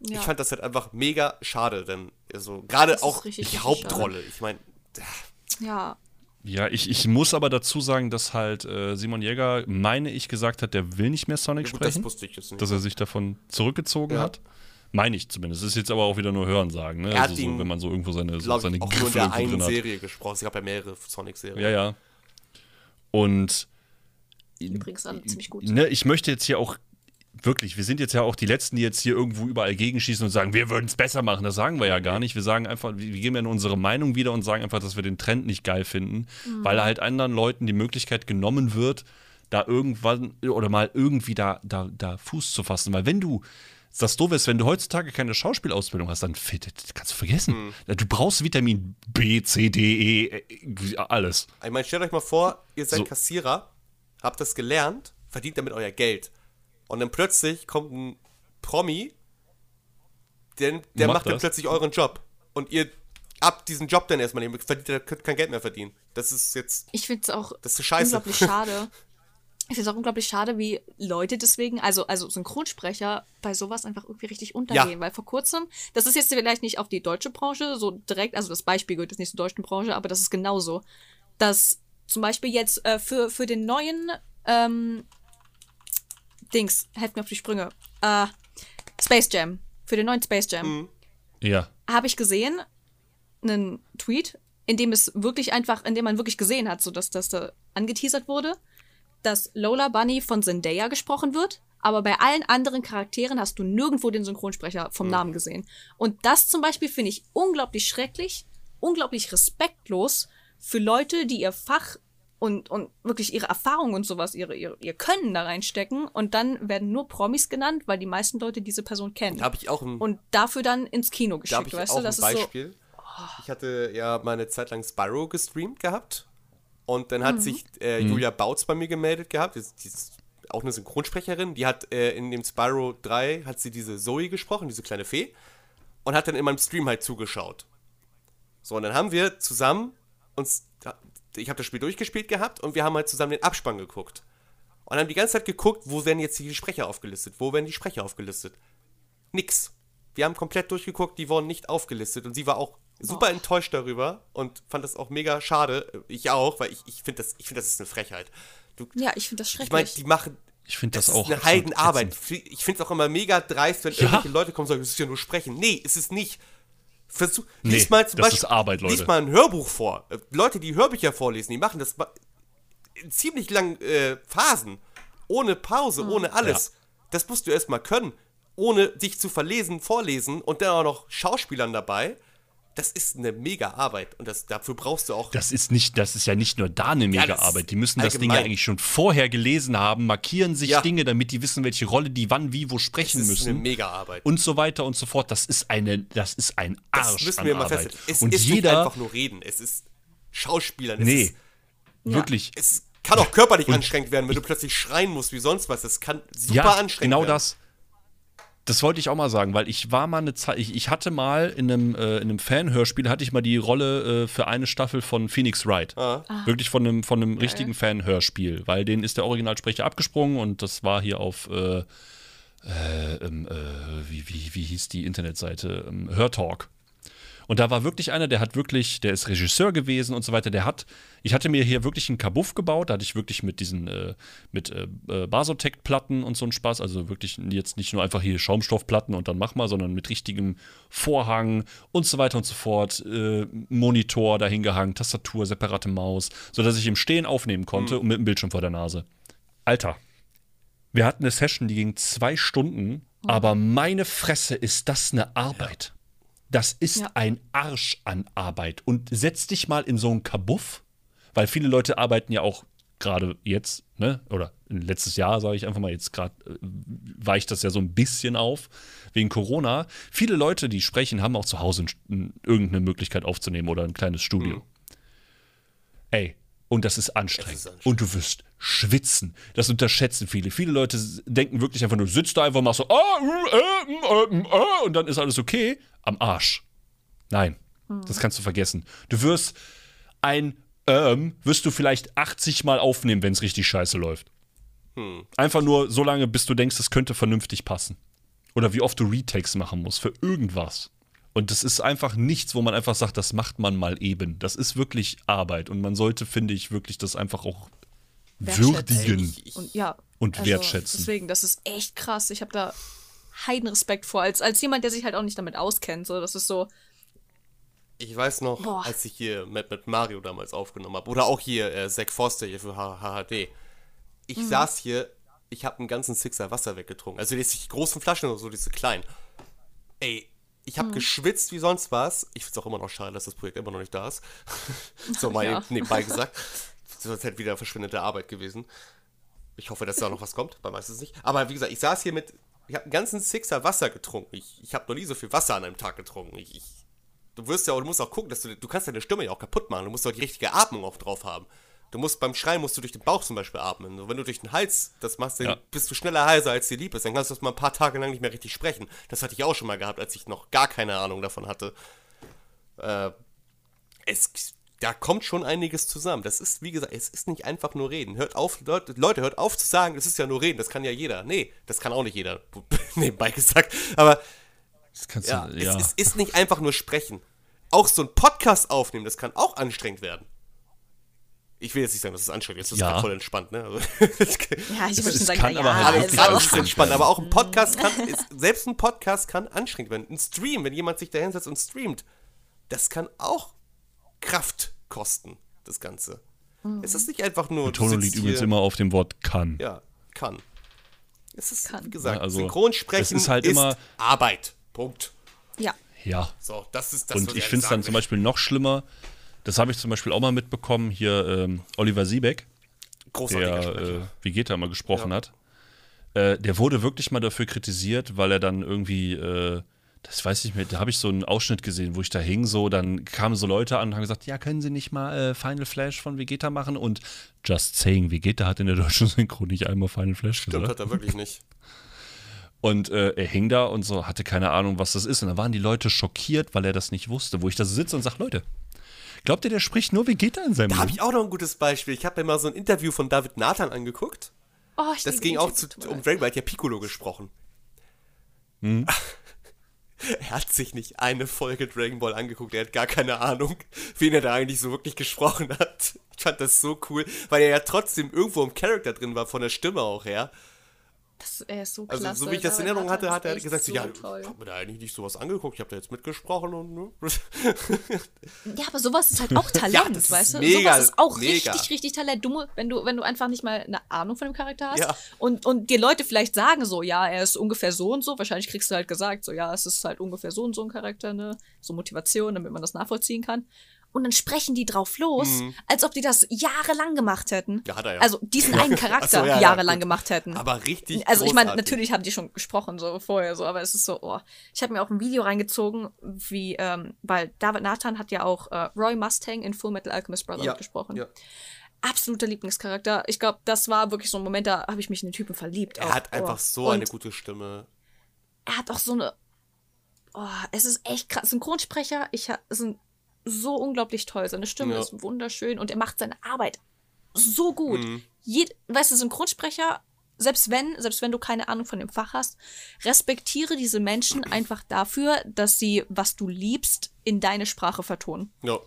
Ja. Ich fand das halt einfach mega schade, denn also gerade Das auch richtig, die richtig Hauptrolle. Ich meine, Ja. Ja, ich, ich muss aber dazu sagen, dass halt äh, Simon Jäger, meine ich, gesagt hat, der will nicht mehr Sonic gut, das sprechen. wusste ich jetzt nicht. dass er sich davon zurückgezogen Ja. hat. Meine ich zumindest. Das ist jetzt aber auch wieder nur Hörensagen, ne? Er hat Also so, ihn, wenn man so irgendwo seine, so seine ich, auch nur in der einen. Serie gesprochen. Es gab ja mehrere Sonic-Serien. Ja, ja. Und Übrigens alle ziemlich gut. ne, ich möchte jetzt hier auch wirklich, wir sind jetzt ja auch die Letzten, die jetzt hier irgendwo überall gegenschießen und sagen, wir würden es besser machen. Das sagen wir ja gar nicht. Wir sagen einfach, wir geben ja nur unsere Meinung wieder und sagen einfach, dass wir den Trend nicht geil finden, weil halt anderen Leuten die Möglichkeit genommen wird, da irgendwann oder mal irgendwie da, da, da Fuß zu fassen. Weil wenn du das doof ist, wenn du heutzutage keine Schauspielausbildung hast, dann fit, das kannst du vergessen. Du brauchst Vitamin B, C, D, E, äh, alles. Ich meine, stellt euch mal vor, ihr seid So. Kassierer, habt das gelernt, verdient damit euer Geld. Und dann plötzlich kommt ein Promi, der, der Macht macht dann plötzlich euren Job. Und ihr habt diesen Job dann erstmal nicht, verdient, ihr könnt kein Geld mehr verdienen. Das ist jetzt, Ich finde es auch das ist scheiße. unglaublich schade. ich finde es auch unglaublich schade, wie Leute deswegen, also, also Synchronsprecher, bei sowas einfach irgendwie richtig untergehen. Ja. Weil vor kurzem, das ist jetzt vielleicht nicht auf die deutsche Branche so direkt, also das Beispiel gehört jetzt nicht zur deutschen Branche, aber das ist genauso. Dass zum Beispiel jetzt äh, für, für den neuen ähm, Dings, helft mir auf die Sprünge, äh, Space Jam, für den neuen Space Jam Ja. habe ich gesehen, einen Tweet, in dem es wirklich einfach, in dem man wirklich gesehen hat, so dass das da angeteasert wurde, dass Lola Bunny von Zendaya gesprochen wird, aber bei allen anderen Charakteren hast du nirgendwo den Synchronsprecher vom Namen gesehen. Und das zum Beispiel finde ich unglaublich schrecklich, unglaublich respektlos für Leute, die ihr Fach und, und wirklich ihre Erfahrung und sowas, ihre, ihre, ihr Können da reinstecken und dann werden nur Promis genannt, weil die meisten Leute diese Person kennen. Da habe ich auch ein, und dafür dann ins Kino da geschickt, ich weißt auch du? ein Das ist so. Beispiel. Ich hatte ja mal eine Zeit lang Spyro gestreamt gehabt. Und dann hat Mhm. sich äh, Julia Bautz bei mir gemeldet gehabt. Die ist, die ist auch eine Synchronsprecherin. Die hat äh, in dem Spyro 3 hat sie diese Zoe gesprochen, diese kleine Fee. Und hat dann in meinem Stream halt zugeschaut. So, und dann haben wir zusammen uns. Ich habe das Spiel durchgespielt gehabt und wir haben halt zusammen den Abspann geguckt. Und haben die ganze Zeit geguckt, wo werden jetzt die Sprecher aufgelistet? Wo werden die Sprecher aufgelistet? Nix. Wir haben komplett durchgeguckt, die wurden nicht aufgelistet und sie war auch super enttäuscht darüber und fand das auch mega schade. Ich auch, weil ich, ich finde das, ich find, das ist eine Frechheit. Du, Ja, ich finde das ich schrecklich. meine, die machen. Ich finde das, Das, auch ist eine Heidenarbeit. ätzend. Ich finde es auch immer mega dreist, wenn Ja. irgendwelche Leute kommen und sagen, es ist ja nur sprechen. Nee, ist es nicht. Versuch, Nee, lies mal zum das Beispiel, ist Arbeit, Leute. Lies mal ein Hörbuch vor. Leute, die Hörbücher vorlesen, die machen das in ziemlich langen äh, Phasen. Ohne Pause, ohne alles. Das musst du erstmal können. Ohne dich zu verlesen, vorlesen und dann auch noch Schauspielern dabei. Das ist eine mega Arbeit. Und das, dafür brauchst du auch. Das ist nicht, das ist ja nicht nur da eine mega das ist Arbeit. Die müssen das Ding ja eigentlich schon vorher gelesen haben, markieren sich Ja. Dinge, damit die wissen, welche Rolle die wann, wie, wo das sprechen ist eine müssen. mega Arbeit. Und so weiter und so fort. Das ist eine, das ist ein Arsch das müssen wir mal festhalten. Es und ist nicht jeder, einfach nur reden. Es ist Schauspielern. Es nee, ist wirklich. es kann auch körperlich anstrengend werden, wenn du plötzlich schreien musst wie sonst was. Das kann super ja, anstrengend genau werden. das. Das wollte ich auch mal sagen, weil ich war mal eine Zeit, ich, ich hatte mal in einem, äh, in einem Fan-Hörspiel, hatte ich mal die Rolle äh, für eine Staffel von Phoenix Wright. Ah. Wirklich von einem, von einem richtigen Fan-Hörspiel, weil denen ist der Originalsprecher abgesprungen und das war hier auf, äh, äh, ähm, äh, wie, wie, wie hieß die Internetseite? Ähm, Hörtalk. Und da war wirklich einer, der hat wirklich, der ist Regisseur gewesen und so weiter. Der hat, ich hatte mir hier wirklich einen Kabuff gebaut. Da hatte ich wirklich mit diesen, äh, mit äh, äh, Basotec-Platten und so einen Spaß. Also wirklich jetzt nicht nur einfach hier Schaumstoffplatten und dann mach mal, sondern mit richtigem Vorhang und so weiter und so fort. Äh, Monitor dahingehangen, Tastatur, separate Maus, sodass ich im Stehen aufnehmen konnte und mit dem Bildschirm vor der Nase. Alter, wir hatten eine Session, die ging zwei Stunden, aber meine Fresse ist das eine Arbeit. Das ist Ja. ein Arsch an Arbeit. Und setz dich mal in so einen Kabuff, weil viele Leute arbeiten ja auch gerade jetzt, ne, oder letztes Jahr, sage ich einfach mal, jetzt gerade äh, weicht das ja so ein bisschen auf wegen Corona. Viele Leute, die sprechen, haben auch zu Hause irgendeine Möglichkeit aufzunehmen oder ein kleines Studio. Ey, und das ist anstrengend. Ist anstrengend. Und du wirst schwitzen. Das unterschätzen viele. Viele Leute denken wirklich einfach nur, sitzt da einfach, machst so, ah, äh, äh, äh, äh, und dann ist alles okay. Am Arsch. Nein, das kannst du vergessen. Du wirst ein ähm, wirst du vielleicht 80 Mal aufnehmen, wenn es richtig scheiße läuft. Einfach nur so lange, bis du denkst, es könnte vernünftig passen. Oder wie oft du Retakes machen musst für irgendwas. Und das ist einfach nichts, wo man einfach sagt, das macht man mal eben. Das ist wirklich Arbeit. Und man sollte, finde ich, wirklich das einfach auch würdigen. Ich, ich, Und ja. Und wertschätzen. Deswegen, das ist echt krass. Ich habe da Heidenrespekt vor. Als, als jemand, der sich halt auch nicht damit auskennt. So, das ist so. ich weiß noch, Boah. als ich hier mit, mit Mario damals aufgenommen habe, oder auch hier äh, Zack Foster hier für HHD. Ich Mhm. saß hier, ich habe einen ganzen Sixer Wasser weggetrunken. Also die großen Flaschen oder so, diese kleinen. Ey, ich Mhm. habe geschwitzt wie sonst was. Ich find's auch immer noch schade, dass das Projekt immer noch nicht da ist. so mal Ja. nebenbei gesagt. Sonst hätte wieder verschwindende Arbeit gewesen. Ich hoffe, dass da noch was kommt, weil meistens nicht. Aber wie gesagt, ich saß hier mit, ich habe einen ganzen Sixer Wasser getrunken. Ich, ich habe noch nie so viel Wasser an einem Tag getrunken. Ich, ich, du wirst ja, du musst auch gucken, dass du, du kannst deine Stimme ja auch kaputt machen. Du musst auch die richtige Atmung auch drauf haben. Du musst beim Schreien musst du durch den Bauch zum Beispiel atmen. Und wenn du durch den Hals das machst, dann Ja. bist du schneller heiser, als dir lieb ist. Dann kannst du das mal ein paar Tage lang nicht mehr richtig sprechen. Das hatte ich auch schon mal gehabt, als ich noch gar keine Ahnung davon hatte. Äh, es, da kommt schon einiges zusammen. Das ist, wie gesagt, es ist nicht einfach nur reden. Hört auf, Leute, Leute, hört auf zu sagen, das ist ja nur reden, das kann ja jeder. Nee, das kann auch nicht jeder. Nebenbei gesagt. Aber ja, du, ja. Es, es ist nicht einfach nur sprechen. Auch so ein Podcast aufnehmen, das kann auch anstrengend werden. Ich will jetzt nicht sagen, das ist anstrengend, jetzt ist Ja. gerade voll entspannt, ne? Also, Ja, ich würde es schon sagen, kann na aber ja, halt alles also, ist entspannt, werden. aber auch ein Podcast kann, ist, selbst ein Podcast kann anstrengend werden. Ein Stream, wenn jemand sich da hinsetzt und streamt, das kann auch Kraft kosten, das Ganze. Es ist nicht einfach nur. sitzt liegt übrigens immer auf dem Wort kann. Ja, kann. Es ist, Kann. wie gesagt, Ja, also, Synchronsprechen ist halt immer- Arbeit. Punkt. ja. Ja. So, das ist das, Und was ich finde es dann zum. Beispiel noch schlimmer. Das habe ich zum Beispiel auch mal mitbekommen. Hier ähm, Oliver Siebeck, der äh, Vegeta mal gesprochen Ja. hat. Äh, der wurde wirklich mal dafür kritisiert, weil er dann irgendwie, äh, das weiß ich nicht, da habe ich so einen Ausschnitt gesehen, wo ich da hing, so, dann kamen so Leute an und haben gesagt, ja, können Sie nicht mal äh, Final Flash von Vegeta machen? Und just saying, Vegeta hat in der deutschen Synchro nicht einmal Final Flash Stimmt, gesagt. hat er wirklich nicht. Und äh, er hing da und so, hatte keine Ahnung, was das ist. Und dann waren die Leute schockiert, weil er das nicht wusste. Wo ich da sitze und sage, Leute, glaubt ihr, der spricht nur Vegeta in seinem Da habe ich auch noch ein gutes Beispiel. Ich habe mir mal so ein Interview von David Nathan angeguckt. Oh, ich Das ging auch zu, um Dragon Ball, hat ja Piccolo gesprochen. Hm? er hat sich nicht eine Folge Dragon Ball angeguckt, er hat gar keine Ahnung, wen er da eigentlich so wirklich gesprochen hat. Ich fand das so cool, weil er ja trotzdem irgendwo im Charakter drin war, von der Stimme auch her. Das, er ist so Also klasse. so wie ich das in Erinnerung hatte, hat er gesagt, so, ja, toll. ich habe mir da eigentlich nicht sowas angeguckt, ich habe da jetzt mitgesprochen und ne? Ja, aber sowas ist halt auch Talent, Ja, das weißt du? mega, sowas ist auch mega. richtig, richtig Talent. Du, mu- wenn, du, wenn du einfach nicht mal eine Ahnung von dem Charakter hast Ja. und, und dir Leute vielleicht sagen so, ja, er ist ungefähr so und so, wahrscheinlich kriegst du halt gesagt, so, ja, es ist halt ungefähr so und so ein Charakter, ne? So Motivation, damit man das nachvollziehen kann. Und dann sprechen die drauf los, als ob die das jahrelang gemacht hätten. Mhm. Ja, hat er ja. Also diesen einen Charakter so, ja, ja, jahrelang gut. gemacht hätten. Aber richtig Also ich meine, natürlich haben die schon gesprochen so vorher so, aber es ist so, oh. Ich habe mir auch ein Video reingezogen, wie, ähm, weil David Nathan hat ja auch äh, Roy Mustang in Full Metal Alchemist Brotherhood ja, gesprochen. Ja. Absoluter Lieblingscharakter. Ich glaube, das war wirklich so ein Moment, da habe ich mich in den Typen verliebt. Er auch. hat einfach oh. so Und eine gute Stimme. Er hat auch so eine. Oh, es ist echt krass. Synchronsprecher, ich ha- sind so unglaublich toll. Seine Stimme Ja. ist wunderschön und er macht seine Arbeit so gut. Mhm. Jed, weißt du, Synchronsprecher, selbst wenn, selbst wenn du keine Ahnung von dem Fach hast, respektiere diese Menschen einfach dafür, dass sie, was du liebst, in deine Sprache vertonen. Ja.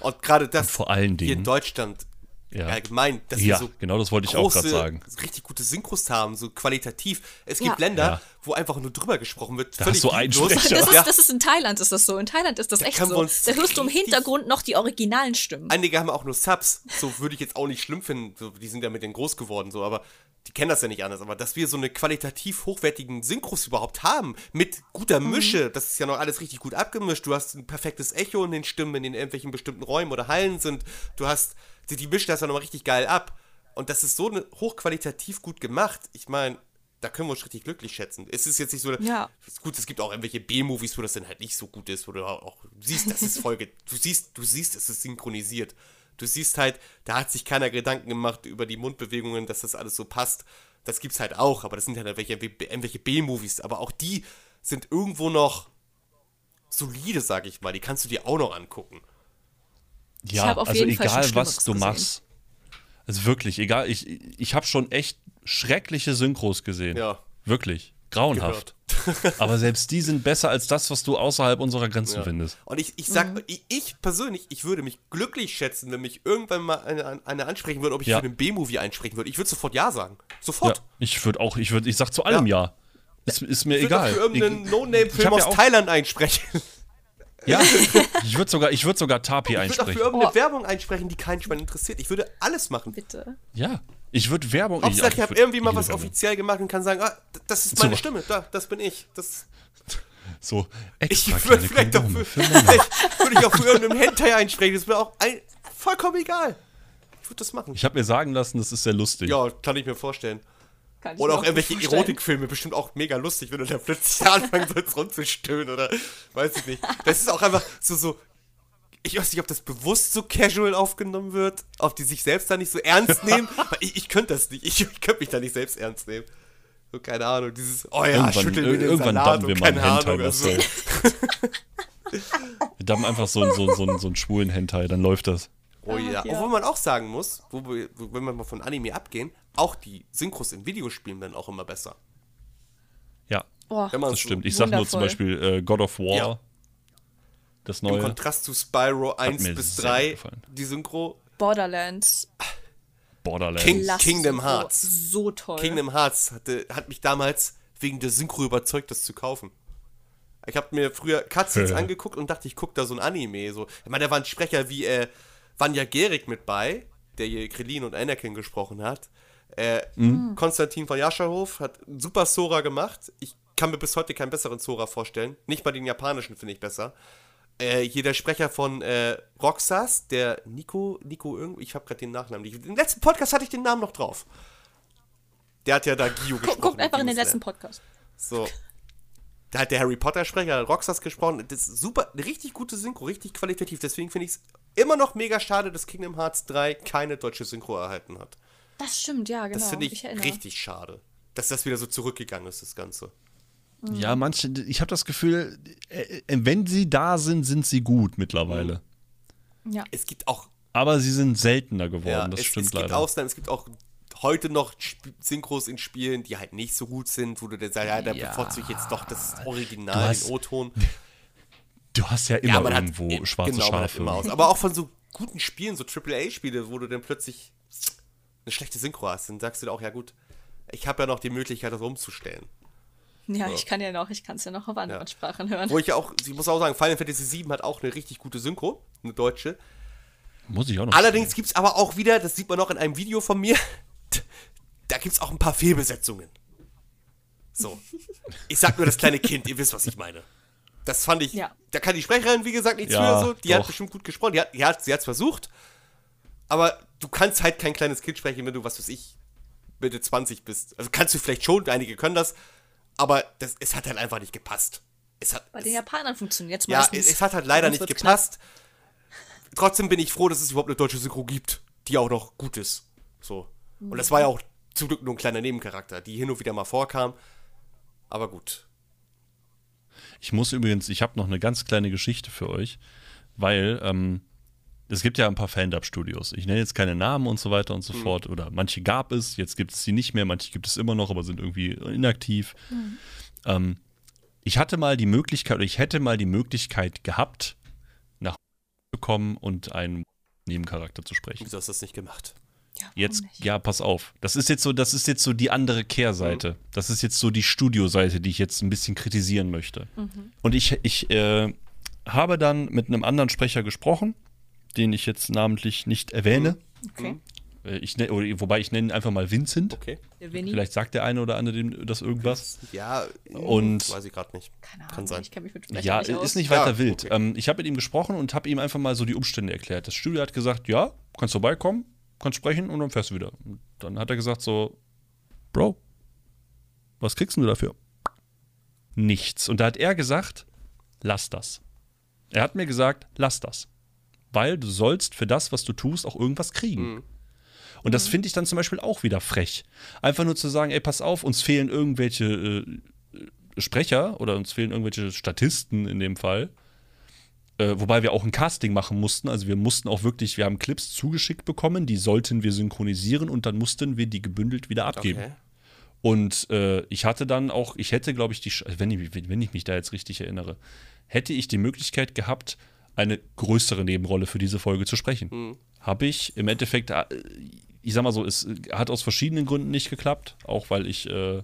Und gerade das Und vor allen hier in Dingen, Deutschland Ja. allgemein, dass Ja, wir so genau das wollte ich auch große, gerade sagen. richtig gute Synchros haben, so qualitativ. Es gibt Ja. Länder, Ja. wo einfach nur drüber gesprochen wird. Da völlig lieblos. Sprecher. Das ist, das ist in Thailand ist das so. In Thailand ist das echt können wir so. Da hörst du im Hintergrund noch die originalen Stimmen. Einige haben auch nur Subs. So würde ich jetzt auch nicht schlimm finden. So, die sind ja mit denen groß geworden, so, aber die kennen das ja nicht anders. Aber dass wir so eine qualitativ hochwertigen Synchros überhaupt haben, mit guter Mhm. Mische, das ist ja noch alles richtig gut abgemischt. Du hast ein perfektes Echo in den Stimmen, wenn die in irgendwelchen bestimmten Räumen oder Hallen sind. Du hast, die, die mischt das ja nochmal richtig geil ab. Und das ist so eine, hochqualitativ gut gemacht. Ich meine, da können wir uns richtig glücklich schätzen. Es ist jetzt nicht so, Ja. ist gut, es gibt auch irgendwelche B-Movies, wo das dann halt nicht so gut ist, wo du auch siehst, das ist Folge, du siehst, du siehst, es ist synchronisiert. Du siehst halt, da hat sich keiner Gedanken gemacht über die Mundbewegungen, dass das alles so passt. Das gibt's halt auch, aber das sind halt irgendwelche, irgendwelche B-Movies, aber auch die sind irgendwo noch solide, sag ich mal. Die kannst du dir auch noch angucken. Ja, also jeden Fall schon egal was du gesehen. machst. Also wirklich, egal, ich, ich habe schon echt schreckliche Synchros gesehen. Ja. Wirklich. Grauenhaft. Aber selbst die sind besser als das, was du außerhalb unserer Grenzen findest. Und ich, ich sag, Mhm. ich, ich persönlich, ich würde mich glücklich schätzen, wenn mich irgendwann mal eine, eine ansprechen würde, ob ich Ja. für einen B-Movie einsprechen würde. Ich würde sofort Ja sagen. Ja, Sofort. ich würde auch, ich würde, ich sag zu allem ja. Ist, ist mir Ich würde egal. für irgendeinen No-Name-Film aus ja Thailand einsprechen. Ja, ich würde sogar, ich würde sogar Tapi Ich würde auch für einsprechen. irgendeine Oh. Werbung einsprechen, die keinen Schwein interessiert. Ich würde alles machen. Bitte. Ja, ich würde Werbung. Hauptsache, ich ach, habe würd irgendwie mal was Werbung. offiziell gemacht und kann sagen, ah, das ist meine Super. Stimme, da, das bin ich. Das, So, ich extra würde kleine vielleicht auch Kondome für, für Männer. vielleicht würde ich auch für irgendeinen Hentai einsprechen. Das wäre auch ein, vollkommen egal. Ich würde das machen. Ich habe mir sagen lassen, das ist sehr lustig. Ja, kann ich mir vorstellen. Kann Oder auch irgendwelche vorstellen. Erotikfilme, bestimmt auch mega lustig, wenn du da plötzlich anfangen würdest rumzustöhnen oder weiß ich nicht. Das ist auch einfach so, so. Ich weiß nicht, ob das bewusst so casual aufgenommen wird, ob die sich selbst da nicht so ernst nehmen. Weil ich, ich könnte das nicht. Ich, ich könnte mich da nicht selbst ernst nehmen. So, keine Ahnung, dieses, oh ja, Irgendwann- schütteln wir den irgendwann Salat dubben wir und mal keine ein Hentai, Ahnung. Also, Marcel. Wir haben einfach so, einen- so, so, so einen schwulen Hentai, dann läuft das. Oh ja. ja. Obwohl man auch sagen muss, wo wir, wo- wenn wir mal von Anime abgehen, auch die Synchros in Videospielen werden auch immer besser. Ja, man das so stimmt. Ich sag nur zum Wundervoll. Beispiel äh, God of War. Ja. Das Im neue. Kontrast zu Spyro 1 mir bis sehr 3, gefallen. die Synchro. Borderlands. Borderlands. King- Kingdom so- Hearts. So toll. Kingdom Hearts hatte, hat mich damals wegen der Synchro überzeugt, das zu kaufen. Ich habe mir früher Cutscenes angeguckt und dachte, ich gucke da so ein Anime. So. Ich meine, da waren Sprecher wie äh, Vanja Gerig mit bei, der hier Krillin und Anakin gesprochen hat. Äh, Konstantin von Jascherhof hat einen super Sora gemacht. Ich kann mir bis heute keinen besseren Sora vorstellen. Nicht mal den japanischen finde ich besser. Äh, hier der Sprecher von äh, Roxas, der Nico, Nico irgendwie, ich habe gerade den Nachnamen nicht. Im letzten Podcast hatte ich den Namen noch drauf. Der hat ja da Gio gesprochen. Guckt einfach in den letzten. Podcast. So. Da hat der Harry Potter-Sprecher Roxas gesprochen. Das ist super, eine richtig gute Synchro, richtig qualitativ. Deswegen finde ich es immer noch mega schade, dass Kingdom Hearts 3 keine deutsche Synchro erhalten hat. Das stimmt, ja, genau. Das finde ich, erinnere. richtig schade. Dass das wieder so zurückgegangen ist, das Ganze. Ja, manche, ich habe das Gefühl, äh, äh, wenn sie da sind, sind sie gut mittlerweile. Ja. Es gibt auch, Aber sie sind seltener geworden, ja, das es, stimmt es gibt leider. Ausnahmen, es gibt auch heute noch Synchros in Spielen, die halt nicht so gut sind, wo du dann sagst, ja, da Ja. bevorzuge ich jetzt doch das Original, den O-Ton. Du hast ja immer hat irgendwo e- schwarze genau, hat Schafe. immer aus. Aber auch von so guten Spielen, so AAA-Spiele, wo du dann plötzlich eine schlechte Synchro hast, dann sagst du dir auch, ja gut, ich habe ja noch die Möglichkeit, das umzustellen. Ja, ich kann ja noch, ich kann es ja noch auf anderen Ja. Sprachen hören. Wo ich ja auch, ich muss auch sagen, Final Fantasy VII hat auch eine richtig gute Synchro, eine deutsche. Muss ich auch noch. Allerdings gibt es aber auch wieder, das sieht man noch in einem Video von mir, da gibt es auch ein paar Fehlbesetzungen. So. Ich sag nur das kleine Kind, ihr wisst, was ich meine. Das fand ich, Ja. da kann die Sprecherin, wie gesagt, nichts Ja, für so. Die hat doch. bestimmt gut gesprochen, die hat, die hat, sie hat's versucht. Aber du kannst halt kein kleines Kind sprechen, wenn du, was weiß ich, Mitte 20 bist. Also kannst du vielleicht schon, einige können das, aber das, es hat halt einfach nicht gepasst. Es hat, Bei es, den Japanern funktioniert es ja, meistens. es, es hat halt leider nicht gepasst. Trotzdem bin ich froh, dass es überhaupt eine deutsche Synchro gibt, die auch noch gut ist. So. Und das war ja auch zum Glück nur ein kleiner Nebencharakter, die hin und wieder mal vorkam. Aber gut. Ich muss übrigens, ich habe noch eine ganz kleine Geschichte für euch, weil ähm, es gibt ja ein paar Fan-Dub-Studios. Ich nenne jetzt keine Namen und so weiter und so fort. Oder manche gab es, jetzt gibt es sie nicht mehr, manche gibt es immer noch, aber sind irgendwie inaktiv. Ähm, ich hatte mal die Möglichkeit, oder ich hätte mal die Möglichkeit gehabt, nach zu kommen und einen Nebencharakter zu sprechen. Wieso hast du das nicht gemacht? Ja, Jetzt, nicht? ja, pass auf. Das ist jetzt so, das ist jetzt so die andere Kehrseite. Das ist jetzt so die Studioseite, die ich jetzt ein bisschen kritisieren möchte. Und ich, ich äh, habe dann mit einem anderen Sprecher gesprochen, den ich jetzt namentlich nicht erwähne. Okay. Äh, Ich, oder, wobei ich nenne ihn einfach mal Vincent. Okay. Vielleicht sagt der eine oder andere dem das irgendwas. Ja, Und- weiß ich gerade nicht. Keine Ahnung, Kann sein. ich kenne mich mit Sprechern Ja, nicht aus. ist nicht weiter Ja, wild. okay. Ähm, ich habe mit ihm gesprochen und habe ihm einfach mal so die Umstände erklärt. Das Studio hat gesagt, ja, kannst vorbeikommen, kannst sprechen und dann fährst du wieder. Und dann hat er gesagt so, Bro, was kriegst du dafür? Nichts. Und da hat er gesagt, lass das. Er hat mir gesagt, lass das. Weil du sollst für das, was du tust, auch irgendwas kriegen. Und das finde ich dann zum Beispiel auch wieder frech. Einfach nur zu sagen, ey, pass auf, uns fehlen irgendwelche äh, Sprecher oder uns fehlen irgendwelche Statisten in dem Fall. Äh, wobei wir auch ein Casting machen mussten. Also wir mussten auch wirklich, wir haben Clips zugeschickt bekommen, die sollten wir synchronisieren und dann mussten wir die gebündelt wieder abgeben. Okay. Und äh, ich hatte dann auch, ich hätte, glaube ich, die, wenn ich, wenn ich mich da jetzt richtig erinnere, hätte ich die Möglichkeit gehabt, eine größere Nebenrolle für diese Folge zu sprechen. Habe ich im Endeffekt, äh, ich sag mal so, es hat aus verschiedenen Gründen nicht geklappt, auch weil ich äh,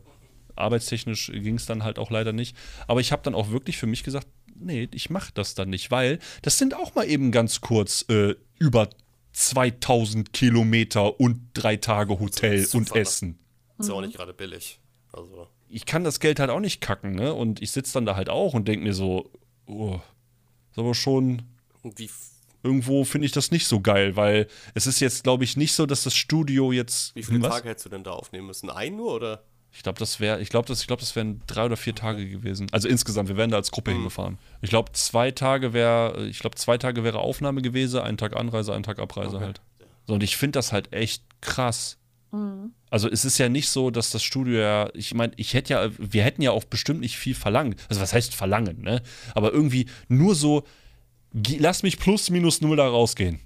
arbeitstechnisch ging es dann halt auch leider nicht. Aber ich habe dann auch wirklich für mich gesagt, nee, ich mache das dann nicht, weil das sind auch mal eben ganz kurz äh, über 2000 Kilometer und drei Tage Hotel Super, und ne? Essen Ist ja auch nicht gerade billig. Also. ich kann das Geld halt auch nicht kacken, ne? Und ich sitze dann da halt auch und denke mir so, oh, ist aber schon, wie, irgendwo finde ich das nicht so geil, weil es ist jetzt, glaube ich, nicht so, dass das Studio jetzt. wie viele Hm, was? Tage hättest du denn da aufnehmen müssen? Ein nur oder? Ich glaube, das wäre, ich glaube, das, ich glaube, das wären drei oder vier Tage gewesen. Also insgesamt, wir wären da als Gruppe hingefahren. Ich glaube, zwei Tage wäre, ich glaube, zwei Tage wäre Aufnahme gewesen, ein Tag Anreise, ein Tag Abreise Okay. halt. So, und ich finde das halt echt krass. Also es ist ja nicht so, dass das Studio ja, ich meine, ich hätte ja, wir hätten ja auch bestimmt nicht viel verlangt. Also was heißt verlangen, ne? Aber irgendwie nur so, lass mich plus minus null da rausgehen.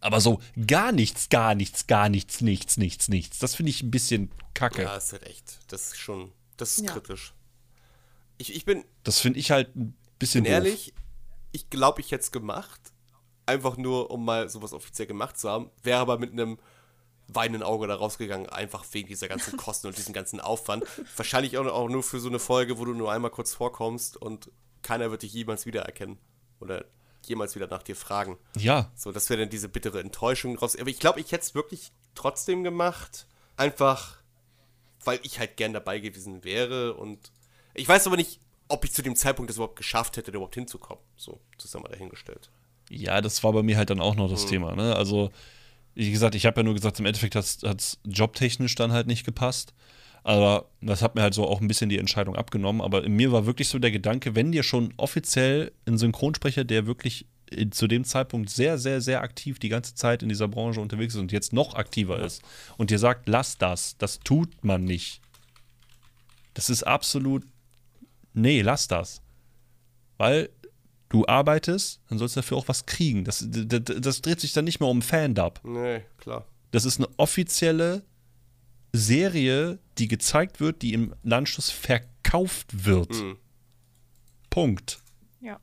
Aber so gar nichts, gar nichts, gar nichts, nichts, nichts, nichts. Das finde ich ein bisschen kacke. Ja, ist halt echt. Das ist schon, das ist Ja. kritisch. Ich, ich bin, Das finde ich halt ein bisschen bin doof. ehrlich, ich glaube, ich hätte es gemacht. Einfach nur, um mal sowas offiziell gemacht zu haben. Wäre aber mit einem weinenden Auge da rausgegangen, einfach wegen dieser ganzen Kosten und diesem ganzen Aufwand. Wahrscheinlich auch, auch nur für so eine Folge, wo du nur einmal kurz vorkommst und keiner wird dich jemals wiedererkennen. Oder jemals wieder nach dir fragen. Ja, So, das wäre dann diese bittere Enttäuschung draus. Aber ich glaube, ich hätte es wirklich trotzdem gemacht. Einfach, weil ich halt gern dabei gewesen wäre. Und ich weiß aber nicht, ob ich zu dem Zeitpunkt das überhaupt geschafft hätte, überhaupt hinzukommen. So, das ist ja mal dahingestellt. Ja, das war bei mir halt dann auch noch das Mhm. Thema. Ne? Also, wie gesagt, ich habe ja nur gesagt, im Endeffekt hat es jobtechnisch dann halt nicht gepasst. Aber das hat mir halt so auch ein bisschen die Entscheidung abgenommen. Aber in mir war wirklich so der Gedanke, wenn dir schon offiziell ein Synchronsprecher, der wirklich zu dem Zeitpunkt sehr, sehr, sehr aktiv die ganze Zeit in dieser Branche unterwegs ist und jetzt noch aktiver ist und dir sagt, lass das, das tut man nicht. Das ist absolut, nee, lass das. Weil du arbeitest, dann sollst du dafür auch was kriegen. Das, das, das dreht sich dann nicht mehr um Fandub. Nee, klar. Das ist eine offizielle Serie, die gezeigt wird, die im Anschluss verkauft wird. Mhm. Punkt. Ja.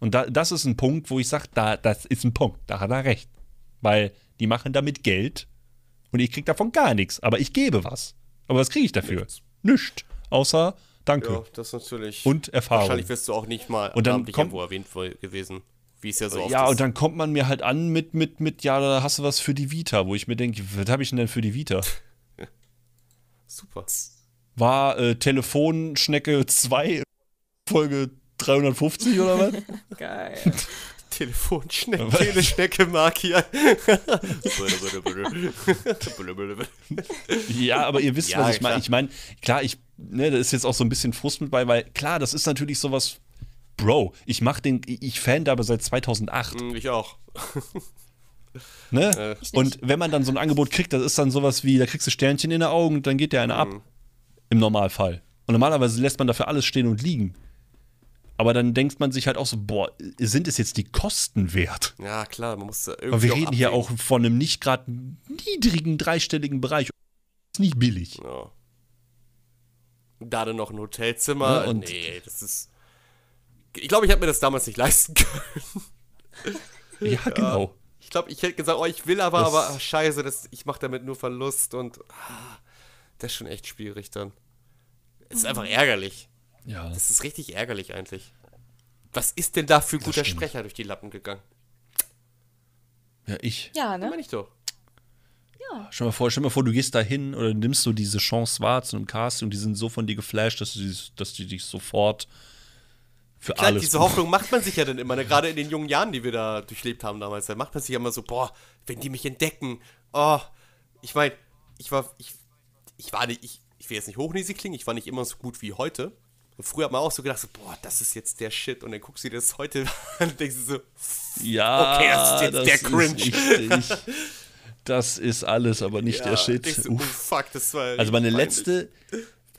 Und da, das ist ein Punkt, wo ich sage, da, das ist ein Punkt, da hat er recht. Weil die machen damit Geld und ich kriege davon gar nichts. Aber ich gebe was. Aber was kriege ich dafür? Nichts. Nichts. Außer Danke. Ja, das ist natürlich. Und Erfahrung. Wahrscheinlich wirst du auch nicht mal Und dann kommt- irgendwo erwähnt gewesen. Wie es ja so oft Ja, ist. und dann kommt man mir halt an mit, mit, mit, ja, da hast du was für die Vita, wo ich mir denke, was habe ich denn denn für die Vita? Super. War äh, Telefonschnecke 2 Folge 350 oder was? Geil. Telefonschnecke, Teleschnecke, Makia. ja, aber ihr wisst, Ja, was ich meine. Ich meine, klar, ich, ne, da ist jetzt auch so ein bisschen Frust mit bei, weil klar, das ist natürlich sowas, Bro, ich mach den, ich fan da aber seit 2008. Hm, ich auch. Ne? Ich Und wenn man dann so ein Angebot kriegt, das ist dann sowas wie, da kriegst du Sternchen in den Augen und dann geht der eine ab. Im Normalfall. Und normalerweise lässt man dafür alles stehen und liegen. Aber dann denkt man sich halt auch so, boah, sind es jetzt die Kosten wert? Ja, klar, man muss da irgendwie. Aber wir auch reden hier abwägen. auch von einem nicht gerade niedrigen dreistelligen Bereich. Ist nicht billig. Ja. Da dann noch ein Hotelzimmer. Ja, und- nee, das ist. Ich glaube, ich hätte mir das damals nicht leisten können. Ja, genau. Ich glaube, ich hätte gesagt, oh, ich will aber, Das- aber ach, scheiße, das, ich mache damit nur Verlust und ah, das ist schon echt schwierig dann. Es ist einfach ärgerlich. Ja. Das ist richtig ärgerlich eigentlich. Was ist denn da für ein guter. Sprecher durch die Lappen gegangen? ja, ich. Ja, Ja. ne? Meine ich doch. Stell dir mal vor, stell dir mal vor, du gehst da hin oder nimmst so diese Chance wahr zu einem Casting und die sind so von dir geflasht, dass die, dass die dich sofort für Klar, alles. diese Hoffnung macht man sich ja dann immer, ne? gerade in den jungen Jahren, die wir da durchlebt haben damals, da macht man sich ja immer so, boah, wenn die mich entdecken, oh, ich meine, ich war, ich, ich war nicht, ich, ich will jetzt nicht hochnäsig klingen, ich war nicht immer so gut wie heute. Und früher hat man auch so gedacht, so, boah, das ist jetzt der Shit. Und dann guckst du dir das heute an und denkst du so, ja, Okay, das ist jetzt der Cringe. Ist das ist alles, aber nicht der Shit. du, oh, fuck, das war Also meine peinlich. letzte.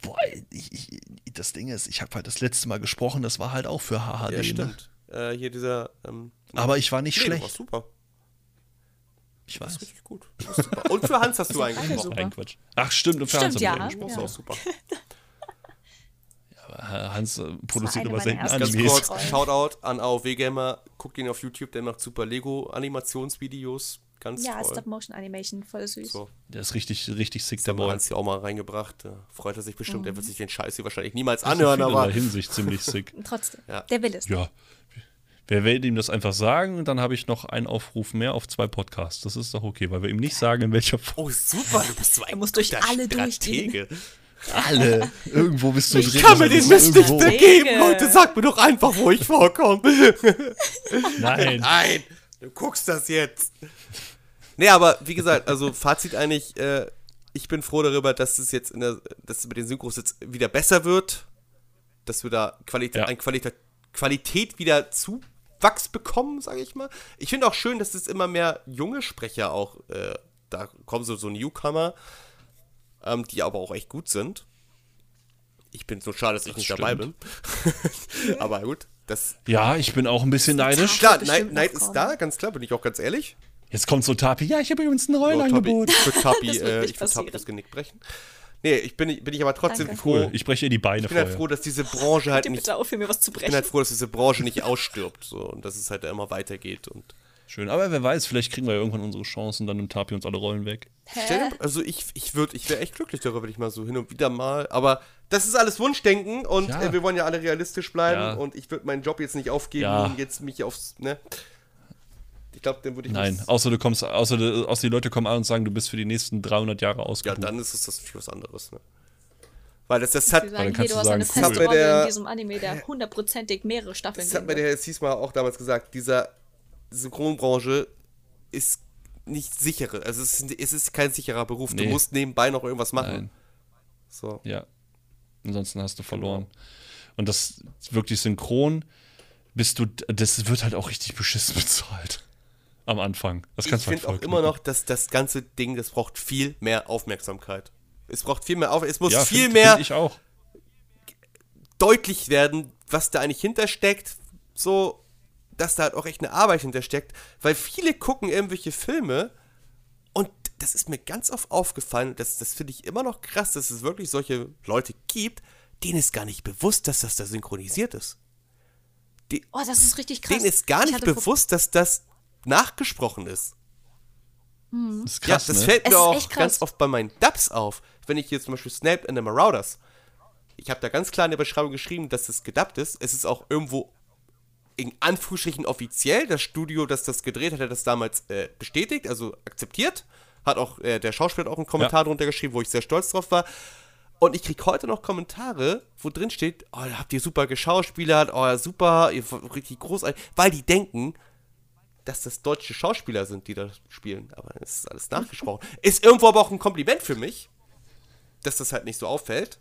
Boah, ich, ich, das Ding ist, ich habe halt das letzte Mal gesprochen, das war halt auch für HHD. Ja, ne? stimmt. Äh, hier dieser, ähm, Aber ich war nicht nee, du warst schlecht. super. Ich Das weiß. ist richtig gut. Super. Und für Hans hast du eingesprochen. super. Nein, Quatsch. Ach, stimmt, und für Stimmt, Hans ja. hab ich eingesprochen. Das ist auch super. Aber Hans äh, produziert immer selten ersten Ganz Animes. kurz. Shoutout an AOW Gamer. Guckt ihn auf YouTube, der macht super Lego-Animationsvideos. Ganz Ja, toll. Stop-Motion-Animation, voll süß. So, Der ist richtig, richtig sick, der der Boy. Hans hier auch mal reingebracht. Da freut er sich bestimmt. Der wird Mhm. sich den Scheiß hier wahrscheinlich niemals anhören, in vielerlei aber Hinsicht ziemlich sick. Trotzdem. Ja. Der will es. Ja. Wer will ihm das einfach sagen und dann habe ich noch einen Aufruf mehr auf zwei Podcasts. Das ist doch okay, weil wir ihm nicht sagen, in welcher Form. Oh, super, du bist so ein Er muss durch alle Stratege. Alle. Irgendwo bist du Ich drin. kann mir das den ist Mist nicht Stratege. Leute. Sag mir doch einfach, wo ich vorkomme. Nein. Nein, du guckst das jetzt. Nee, aber wie gesagt, also Fazit eigentlich, äh, ich bin froh darüber, dass es jetzt in der, dass es mit den Synchros jetzt wieder besser wird. Dass wir da Qualitä Ja. an Qualitä Qualität wieder Zuwachs bekommen, sage ich mal. Ich finde auch schön, dass es immer mehr junge Sprecher auch äh, da kommen so, so Newcomer, ähm, die aber auch echt gut sind. Ich bin so schade, dass ich Das nicht stimmt. dabei bin. aber gut, das. Ja, ich bin auch ein bisschen neidisch. Klar, Neid, ist da, ganz klar, bin ich auch ganz ehrlich. Jetzt kommt so Tapi. Ja, ich habe übrigens ein Oh, Rollenangebot. ich würde Tapi, äh, ich würd Tapi passieren. das Genick brechen. Nee, ich bin, bin ich aber trotzdem Danke. froh. Cool, ich breche ihr die Beine Ich bin halt vorher. froh, dass diese Branche halt Bitte, nicht. auf, für mir was zu Ich bin halt froh, dass diese Branche nicht ausstirbt. So, und dass es halt immer weitergeht. Und Schön, aber wer weiß, vielleicht kriegen wir ja irgendwann unsere Chancen, dann nimmt Tapi uns alle Rollen weg. Stell Hä? also ich, ich würde, ich wäre echt glücklich darüber, wenn ich mal so hin und wieder mal, aber das ist alles Wunschdenken und Ja. äh, wir wollen ja alle realistisch bleiben Ja. und ich würde meinen Job jetzt nicht aufgeben Ja. und jetzt mich aufs, ne? Ich glaube, dann würde ich Nein, außer du kommst, außer, du- außer die Leute kommen an und sagen, du bist für die nächsten 300 Jahre ja, ausgebucht. dann ist es das für was anderes, ne? Weil das, das hat, Sie dann sagen, kannst hier, du du hast sagen, eine cool. feste Das hat mir Rolle der- in diesem Anime, der hundertprozentig mehrere Staffeln das hat mir der Herr Ziesmer auch damals gesagt, dieser Synchronbranche ist nicht sichere, also es ist, es ist kein sicherer Beruf, du Nee. musst nebenbei noch irgendwas machen. Nein, So. ja. Ansonsten hast du verloren. Und das wirklich synchron bist du, das wird halt auch richtig beschissen bezahlt. Am Anfang. Das Ich kannst du halt finde auch immer noch, dass das ganze Ding, das braucht viel mehr Aufmerksamkeit. Es braucht viel mehr auf, es muss ja, viel find- mehr find ich deutlich werden, was da eigentlich hintersteckt, so, dass da halt auch echt eine Arbeit hintersteckt, weil viele gucken irgendwelche Filme das ist mir ganz oft aufgefallen, das, das finde ich immer noch krass, dass es wirklich solche Leute gibt, denen ist gar nicht bewusst, dass das da synchronisiert ist. Oh, das ist richtig krass. Denen ist gar Ich nicht bewusst, dass das nachgesprochen ist. Das ist krass, ja, das ne? fällt mir auch ganz oft bei meinen Dubs auf. Wenn ich hier zum Beispiel Snape and the Marauders, ich habe da ganz klar in der Beschreibung geschrieben, dass es gedubbt ist. Es ist auch irgendwo in Anführungsstrichen offiziell. Das Studio, das das gedreht hat, hat das damals äh, bestätigt, also akzeptiert. Hat auch, äh, der Schauspieler hat auch einen Kommentar Ja. drunter geschrieben, wo ich sehr stolz drauf war. Und ich krieg heute noch Kommentare, wo drin steht, oh, da habt ihr super geschauspielert, oh, super, ihr richtig großartig, weil die denken, dass das deutsche Schauspieler sind, die da spielen. Aber es ist alles nachgesprochen. Ist irgendwo aber auch ein Kompliment für mich, dass das halt nicht so auffällt.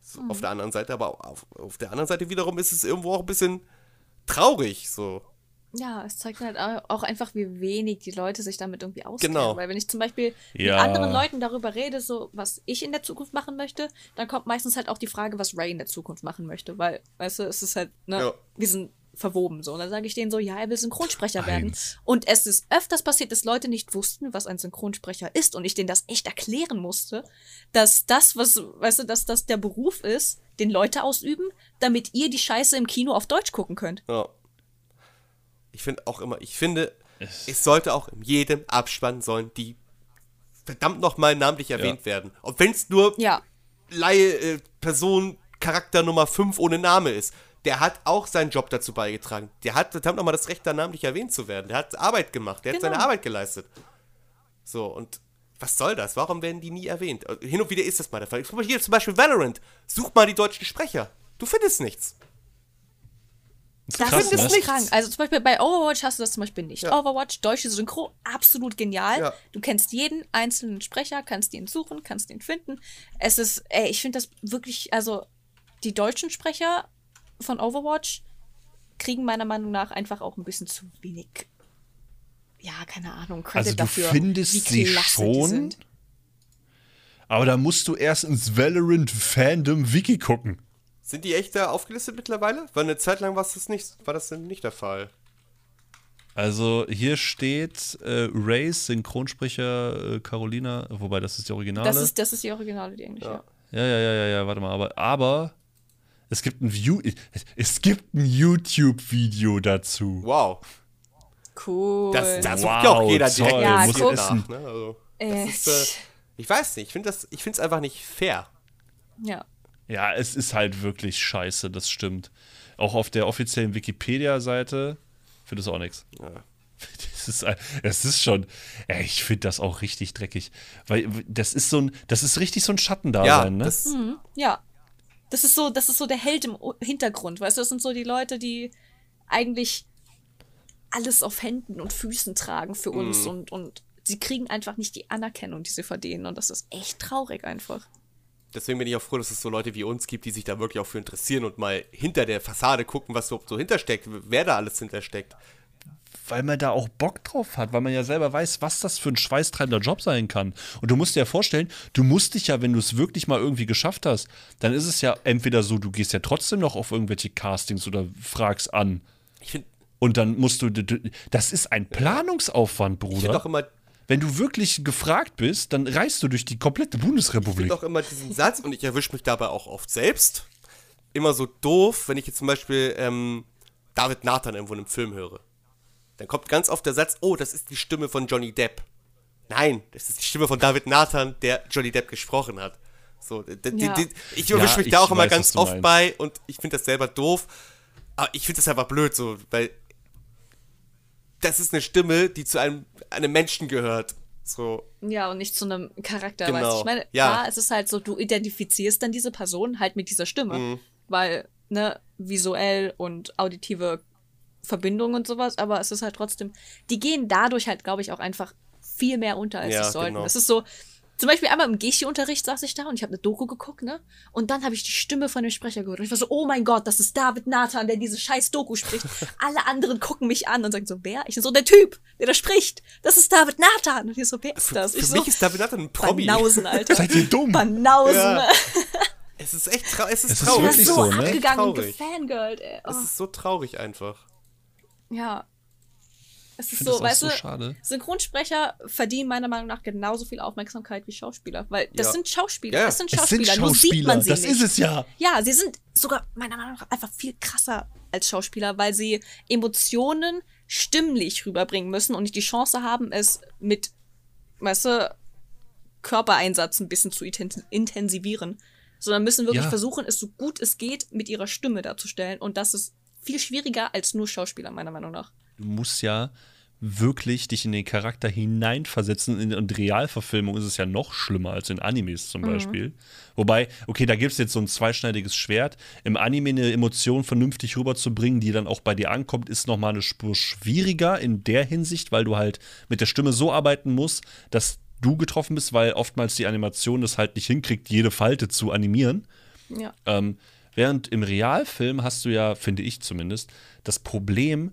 So, Auf der anderen Seite, aber auf, auf der anderen Seite wiederum ist es irgendwo auch ein bisschen traurig, so. Ja, es zeigt halt au- auch einfach, wie wenig die Leute sich damit irgendwie auskennen. Genau. Weil wenn ich zum Beispiel Ja. mit anderen Leuten darüber rede, so was ich in der Zukunft machen möchte, dann kommt meistens halt auch die Frage, was Ray in der Zukunft machen möchte. Weil, weißt du, es ist halt, ne, Ja. wir sind verwoben so. Und dann sage ich denen so, ja, er will Synchronsprecher werden. Eins. Und es ist öfters passiert, dass Leute nicht wussten, was ein Synchronsprecher ist und ich denen das echt erklären musste, dass das, was, weißt du, dass das der Beruf ist, den Leute ausüben, damit ihr die Scheiße im Kino auf Deutsch gucken könnt. Ja. Ich finde auch immer, ich finde, Es- es sollte auch in jedem Abspann sollen die verdammt nochmal namentlich erwähnt werden. Und wenn es nur Ja. Laie, äh, Person, Charakter Nummer 5 ohne Name ist. Der hat auch seinen Job dazu beigetragen. Der hat verdammt nochmal das Recht, da namentlich erwähnt zu werden. Der hat Arbeit gemacht. Der hat Genau. seine Arbeit geleistet. So, und was soll das? Warum werden die nie erwähnt? Äh, Hin und wieder ist das mal der Fall. Hier zum Beispiel Valorant. Such mal die deutschen Sprecher. Du findest nichts. Das krass, ist ne? nicht krank. Also zum Beispiel bei Overwatch hast du das zum Beispiel nicht. Ja. Overwatch, deutsche Synchro, absolut genial. Ja. Du kennst jeden einzelnen Sprecher, kannst ihn suchen, kannst ihn finden. Es ist, ey, ich finde das wirklich, also die deutschen Sprecher von Overwatch kriegen meiner Meinung nach einfach auch ein bisschen zu wenig, ja, keine Ahnung, Credit Also du dafür. findest sie schon? Aber da musst du erst ins Valorant Fandom Wiki gucken. Sind die echt da aufgelistet mittlerweile? Weil eine Zeit lang war das nicht, war das denn nicht der Fall. Also hier steht äh, Rays Synchronsprecher äh, Carolina, wobei das ist die Originale. Das ist, das ist die Originale, die englische. Ja. Ja. ja, ja, ja, ja, warte mal, aber, aber es gibt ein View, es gibt ein YouTube-Video dazu. Wow. Cool. Das, da sucht Wow, ja auch jeder direkt toll, Ja, muss guck. nach. Ne? Also, das Äh, ist, äh, ich weiß nicht, ich finde es einfach nicht fair. ja. Ja, es ist halt wirklich scheiße, das stimmt. Auch auf der offiziellen Wikipedia-Seite findest du auch nichts. Ja. Das ist, es ist schon, ey, ich finde das auch richtig dreckig. Weil das ist so ein, das ist richtig so ein Schattendasein, Ja, ne? das, Ja. Das ist so, das ist so der Held im Hintergrund, weißt du, das sind so die Leute, die eigentlich alles auf Händen und Füßen tragen für uns und, und sie kriegen einfach nicht die Anerkennung, die sie verdienen und das ist echt traurig einfach. Deswegen bin ich auch froh, dass es so Leute wie uns gibt, die sich da wirklich auch für interessieren und mal hinter der Fassade gucken, was so, so hintersteckt, wer da alles hintersteckt. weil man da auch Bock drauf hat, weil man ja selber weiß, was das für ein schweißtreibender Job sein kann. Und du musst dir ja vorstellen, du musst dich ja, wenn du es wirklich mal irgendwie geschafft hast, dann ist es ja entweder so, du gehst ja trotzdem noch auf irgendwelche Castings oder fragst an. Ich finde Und dann musst du, das ist ein Planungsaufwand, ich find Bruder. auch immer Wenn du wirklich gefragt bist, dann reist du durch die komplette Ich Bundesrepublik. finde auch immer diesen Satz, und ich erwische mich dabei auch oft selbst, immer so doof, wenn ich jetzt zum Beispiel ähm, David Nathan irgendwo in einem Film höre. Dann kommt ganz oft der Satz, oh, das ist die Stimme von Johnny Depp. Nein, das ist die Stimme von David Nathan, der Johnny Depp gesprochen hat. So, Ja. d- ich erwische Ja, mich da ich auch immer weiß, ganz oft meinst. bei und ich finde das selber doof. Aber ich finde das einfach blöd, so, weil das ist eine Stimme, die zu einem, einem Menschen gehört. So, Ja, und nicht zu einem Charakter, Genau. weißt du? Ich meine, Ja. klar, es ist halt so, du identifizierst dann diese Person halt mit dieser Stimme. Mhm. Weil, ne, visuell und auditive Verbindung und sowas, aber es ist halt trotzdem, die gehen dadurch halt, glaube ich, auch einfach viel mehr unter, als Ja, sie sollten. genau. Das ist so, zum Beispiel einmal im Geschi-Unterricht saß ich da und ich habe eine Doku geguckt, ne? Und dann habe ich die Stimme von dem Sprecher gehört. Und ich war so, oh mein Gott, das ist David Nathan, der diese scheiß Doku spricht. Alle anderen gucken mich an und sagen so, wer? Ich so, der Typ, der da spricht. Das ist David Nathan. Und ich so, wer ist für, das? für ich mich so, ist David Nathan ein Promi. Banausen, Alter. Seid ihr dumm? Banausen. Ja. Es ist echt traurig. Es ist Es ist traurig. Ist wirklich so, so, ne? abgegangen und Traurig. gefangirlt, ey. Oh, Es ist so traurig einfach. ja. Es ist so, weißt so du, schade. Synchronsprecher verdienen meiner Meinung nach genauso viel Aufmerksamkeit wie Schauspieler. Weil das Ja. sind Schauspieler. Ja. Das sind Es Schauspieler. sind Nur sieht man Schauspieler, sie das nicht. ist es ja. Ja, sie sind sogar meiner Meinung nach einfach viel krasser als Schauspieler, weil sie Emotionen stimmlich rüberbringen müssen und nicht die Chance haben, es mit, weißt du, Körpereinsatz ein bisschen zu inten- intensivieren. Sondern müssen wirklich Ja. versuchen, es so gut es geht mit ihrer Stimme darzustellen. Und das ist viel schwieriger als nur Schauspieler, meiner Meinung nach. Du musst ja wirklich dich in den Charakter hineinversetzen. In, in Realverfilmung ist es ja noch schlimmer als in Animes zum Beispiel. Wobei, okay, da gibt es jetzt so ein zweischneidiges Schwert. Im Anime eine Emotion vernünftig rüberzubringen, die dann auch bei dir ankommt, ist nochmal eine Spur schwieriger in der Hinsicht, weil du halt mit der Stimme so arbeiten musst, dass du getroffen bist, weil oftmals die Animation das halt nicht hinkriegt, jede Falte zu animieren. Ja. Ähm, während im Realfilm hast du ja, finde ich zumindest, das Problem,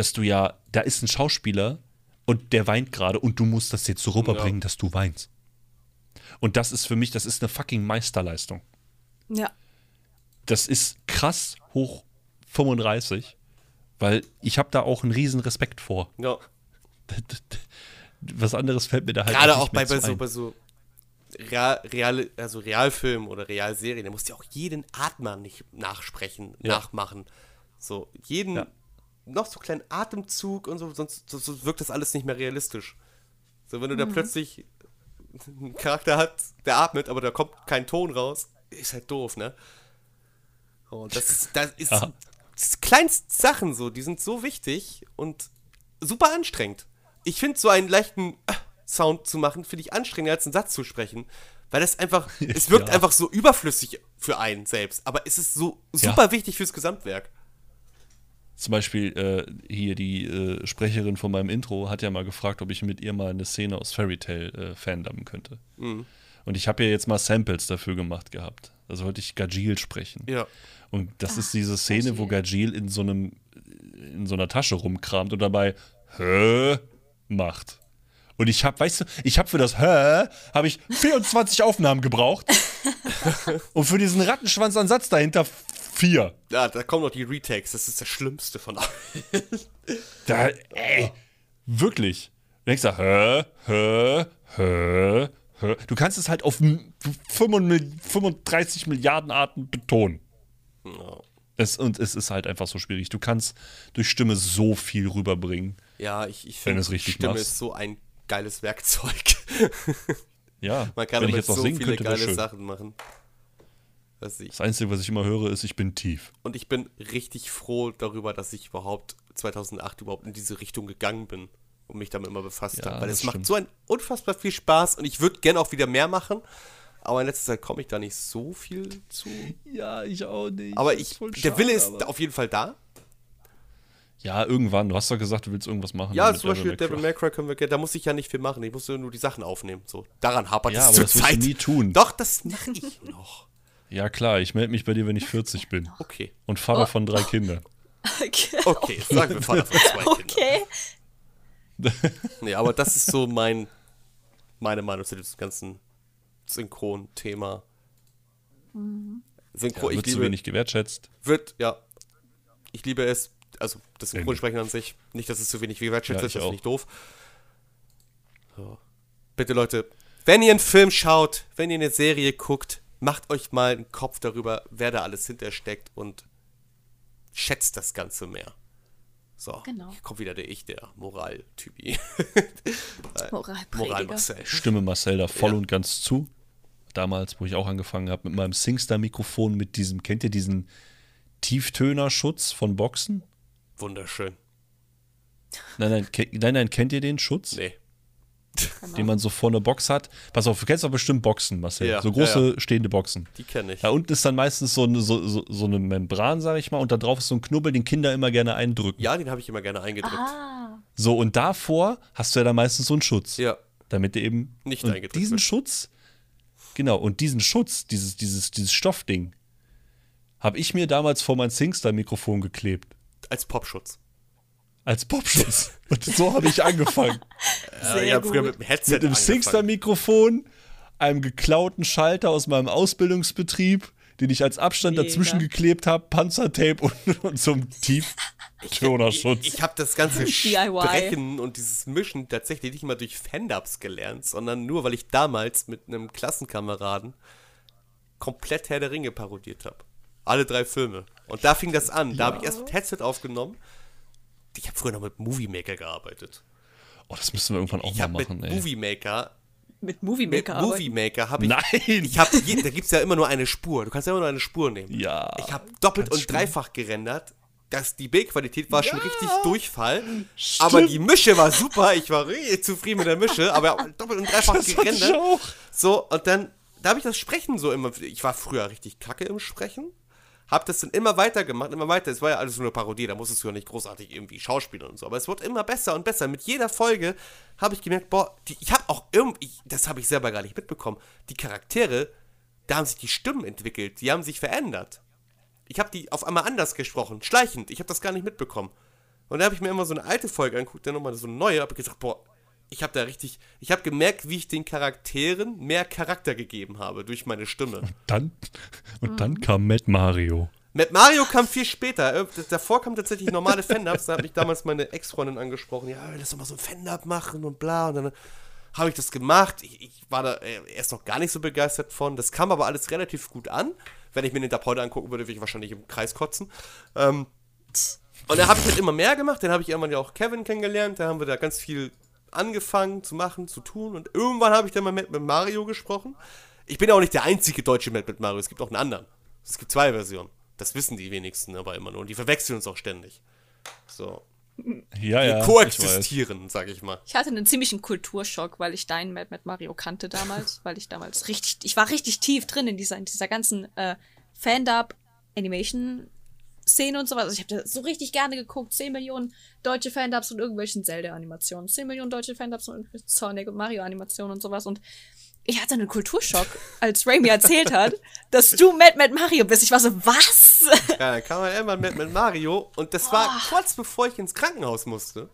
dass du ja, da ist ein Schauspieler und der weint gerade und du musst das jetzt so rüberbringen, dass du weinst. Und das ist für mich, das ist eine fucking Meisterleistung. Ja. Das ist krass hoch 35, weil ich habe da auch einen riesen Respekt vor. Ja. Was anderes fällt mir da halt Gerade nicht auch bei, bei so, bei so Real, Real, also Realfilmen oder Realserien, da musst du ja auch jeden Atmer nicht nachsprechen, Ja. nachmachen. So, jeden Ja. Noch so kleinen Atemzug und so, sonst, sonst wirkt das alles nicht mehr realistisch. So, wenn du da plötzlich einen Charakter hat, der atmet, aber da kommt kein Ton raus, ist halt doof, ne? Und das ist, das ist Ja. das kleinste Sachen so, die sind so wichtig und super anstrengend. Ich finde so einen leichten äh, Sound zu machen, finde ich anstrengender als einen Satz zu sprechen, weil das einfach, es wirkt Ja. einfach so überflüssig für einen selbst, aber es ist so super wichtig fürs Gesamtwerk. Zum Beispiel äh, hier die äh, Sprecherin von meinem Intro hat ja mal gefragt, ob ich mit ihr mal eine Szene aus Fairy Tail äh, fandubben könnte. Mhm. Und ich habe ja jetzt mal Samples dafür gemacht gehabt. Also wollte ich Gajil sprechen. Ja. Und das ist diese Szene, wo Gajil in so einem in so einer Tasche rumkramt und dabei Hä macht. Und ich habe, weißt du, ich habe für das Hä habe ich 24 Aufnahmen gebraucht. und für diesen Rattenschwanzansatz dahinter vier. Ja, da kommen noch die Retakes, das ist das Schlimmste von allen. Da, ey, wirklich. Du denkst da, hä, hä, hä, hä. Du kannst es halt auf m- 35 Milliarden Arten betonen. Es, und es ist halt einfach so schwierig. Du kannst durch Stimme so viel rüberbringen. Ja, ich, ich finde, Stimme machst. ist so ein geiles Werkzeug. Ja, Man kann wenn ich damit jetzt noch so singen viele geile schön. Sachen machen. Dass ich, Das Einzige, was ich immer höre, ist, ich bin tief. und ich bin richtig froh darüber, dass ich überhaupt 2008 überhaupt in diese Richtung gegangen bin und mich damit immer befasst Ja, habe. Weil es macht so ein unfassbar viel Spaß und ich würde gerne auch wieder mehr machen. Aber in letzter Zeit komme ich da nicht so viel zu. Ja, ich auch nicht. Aber ich, der Wille ist auf jeden Fall da. Ja, irgendwann. Du hast doch gesagt, du willst irgendwas machen. Ja, zum Beispiel Devil Devil May Cry können wir, da muss ich ja nicht viel machen. Ich muss nur die Sachen aufnehmen. So, daran hapert Ja, es aber zur das Zeit. nie tun. Doch, das mache ich noch. Ja, klar, ich melde mich bei dir, wenn ich 40 bin. Okay. Und Vater Oh. von drei Kindern. Okay. Okay, sagen wir Vater von zwei Kindern. Okay. Nee, aber das ist so mein, meine Meinung zu diesem ganzen Synchron-Thema. Synchron, Wird ich zu liebe, wenig gewertschätzt. wird, ja, ich liebe es, also das Synchronsprechen an sich, nicht, dass es zu wenig gewertschätzt Ja, ist, das finde ich doof. So. Bitte Leute, wenn ihr einen Film schaut, wenn ihr eine Serie guckt, macht euch mal einen Kopf darüber, wer da alles hintersteckt und schätzt das Ganze mehr. So, Genau. hier kommt wieder der Ich, der Moral-Typi. Moralprediger. Moral Marcel. Stimme Marcel da voll Ja. und ganz zu. Damals, wo ich auch angefangen habe mit meinem Singstar-Mikrofon, mit diesem, kennt ihr diesen Tieftönerschutz von Boxen? Wunderschön. Nein, nein, ke- nein, nein, kennt ihr den Schutz? Nee. Den man so vor einer Box hat. Pass auf, du kennst doch bestimmt Boxen, Marcel. Ja, so große ja, stehende Boxen. Die kenne ich. Da unten ist dann meistens so eine, so, so, so eine Membran, sag ich mal, und da drauf ist so ein Knubbel, den Kinder immer gerne eindrücken. Ja, den habe ich immer gerne eingedrückt. Ah. So, und davor hast du ja dann meistens so einen Schutz. Ja. Damit er eben Nicht und eingedrückt diesen wird. Schutz, genau, und diesen Schutz, dieses, dieses, dieses Stoffding, habe ich mir damals vor mein Singstar-Mikrofon geklebt. Als Popschutz. Als Popschutz. und so habe ich angefangen. Sehr ich habe früher mit dem Headset Mit einem angefangen. Singstar-Mikrofon, einem geklauten Schalter aus meinem Ausbildungsbetrieb, den ich als Abstand Mega. dazwischen geklebt habe, Panzertape und, und so einem Tieftönerschutz. Ich habe das ganze. Sprechen und dieses Mischen tatsächlich nicht mal durch Fan-Dubs gelernt, sondern nur, weil ich damals mit einem Klassenkameraden komplett Herr der Ringe parodiert habe. Alle drei Filme. Und da fing das an. Da habe ich erst mit Headset aufgenommen. Ich habe früher noch mit Movie Maker gearbeitet. Oh, das müssen wir irgendwann auch Ich mal habe mit machen, ey. Movie Maker Mit Movie Mit Maker Movie arbeiten. Maker habe ich. Nein! Ich habe, da gibt es ja immer nur eine Spur. Du kannst ja immer nur eine Spur nehmen. Ja, Ich habe doppelt und schlimm. dreifach gerendert. Das, die Bildqualität war schon richtig Durchfall. Aber die Mische war super. Ich war richtig zufrieden mit der Mische. Aber doppelt und dreifach Das gerendert. auch. So, und dann, da habe ich das Sprechen so immer. Ich war früher richtig kacke im Sprechen. Hab das dann immer weiter gemacht, immer weiter. Es war ja alles so eine Parodie, da musstest du ja nicht großartig irgendwie schauspielen und so. Aber es wurde immer besser und besser. Mit jeder Folge habe ich gemerkt, boah, die, ich habe auch irgendwie, das habe ich selber gar nicht mitbekommen, die Charaktere, da haben sich die Stimmen entwickelt, die haben sich verändert. Ich habe die auf einmal anders gesprochen, schleichend. Ich habe das gar nicht mitbekommen. Und da habe ich mir immer so eine alte Folge angeguckt, dann nochmal so eine neue, habe gesagt, boah, ich habe da richtig, ich habe gemerkt, wie ich den Charakteren mehr Charakter gegeben habe durch meine Stimme. Dann, und dann kam Matt Mario. Mit Mario kam viel später. Äh, Davor kam tatsächlich normale Fan-Ups. Da hat mich damals meine Ex-Freundin angesprochen. Ja, lass doch mal so ein Fan-Up machen und bla. Und dann habe ich das gemacht. Ich, ich war da äh, erst noch gar nicht so begeistert von. Das kam aber alles relativ gut an. Wenn ich mir den Tab heute angucken würde, würde ich wahrscheinlich im Kreis kotzen. Ähm, und da habe ich halt immer mehr gemacht. Dann habe ich irgendwann ja auch Kevin kennengelernt. Da haben wir da ganz viel angefangen zu machen, zu tun. Und irgendwann habe ich dann mal mit, mit Mario gesprochen. Ich bin ja auch nicht der einzige deutsche Matt mit Mario. Es gibt auch einen anderen. Es gibt zwei Versionen. Das wissen die wenigsten aber immer nur. Und die verwechseln uns auch ständig. So. Ja, Die ja. weiß. koexistieren, sag ich mal. Ich hatte einen ziemlichen Kulturschock, weil ich deinen Mad Mad Mario kannte damals, weil ich damals richtig, ich war richtig tief drin in dieser, in dieser ganzen äh, Fan-Dub Animation Szene und sowas. Also ich habe so richtig gerne geguckt. 10 Millionen deutsche Fan-Dubs und irgendwelchen Zelda-Animationen. 10 Millionen deutsche Fan-Dubs und irgendwelchen Sonic und Mario-Animationen und sowas. Und ich hatte einen Kulturschock, als Ray mir erzählt hat, dass du Mad Mad Mario bist. Ich war so, was? Ja, dann kam halt irgendwann mit, mit Mario und das war kurz bevor ich ins Krankenhaus musste.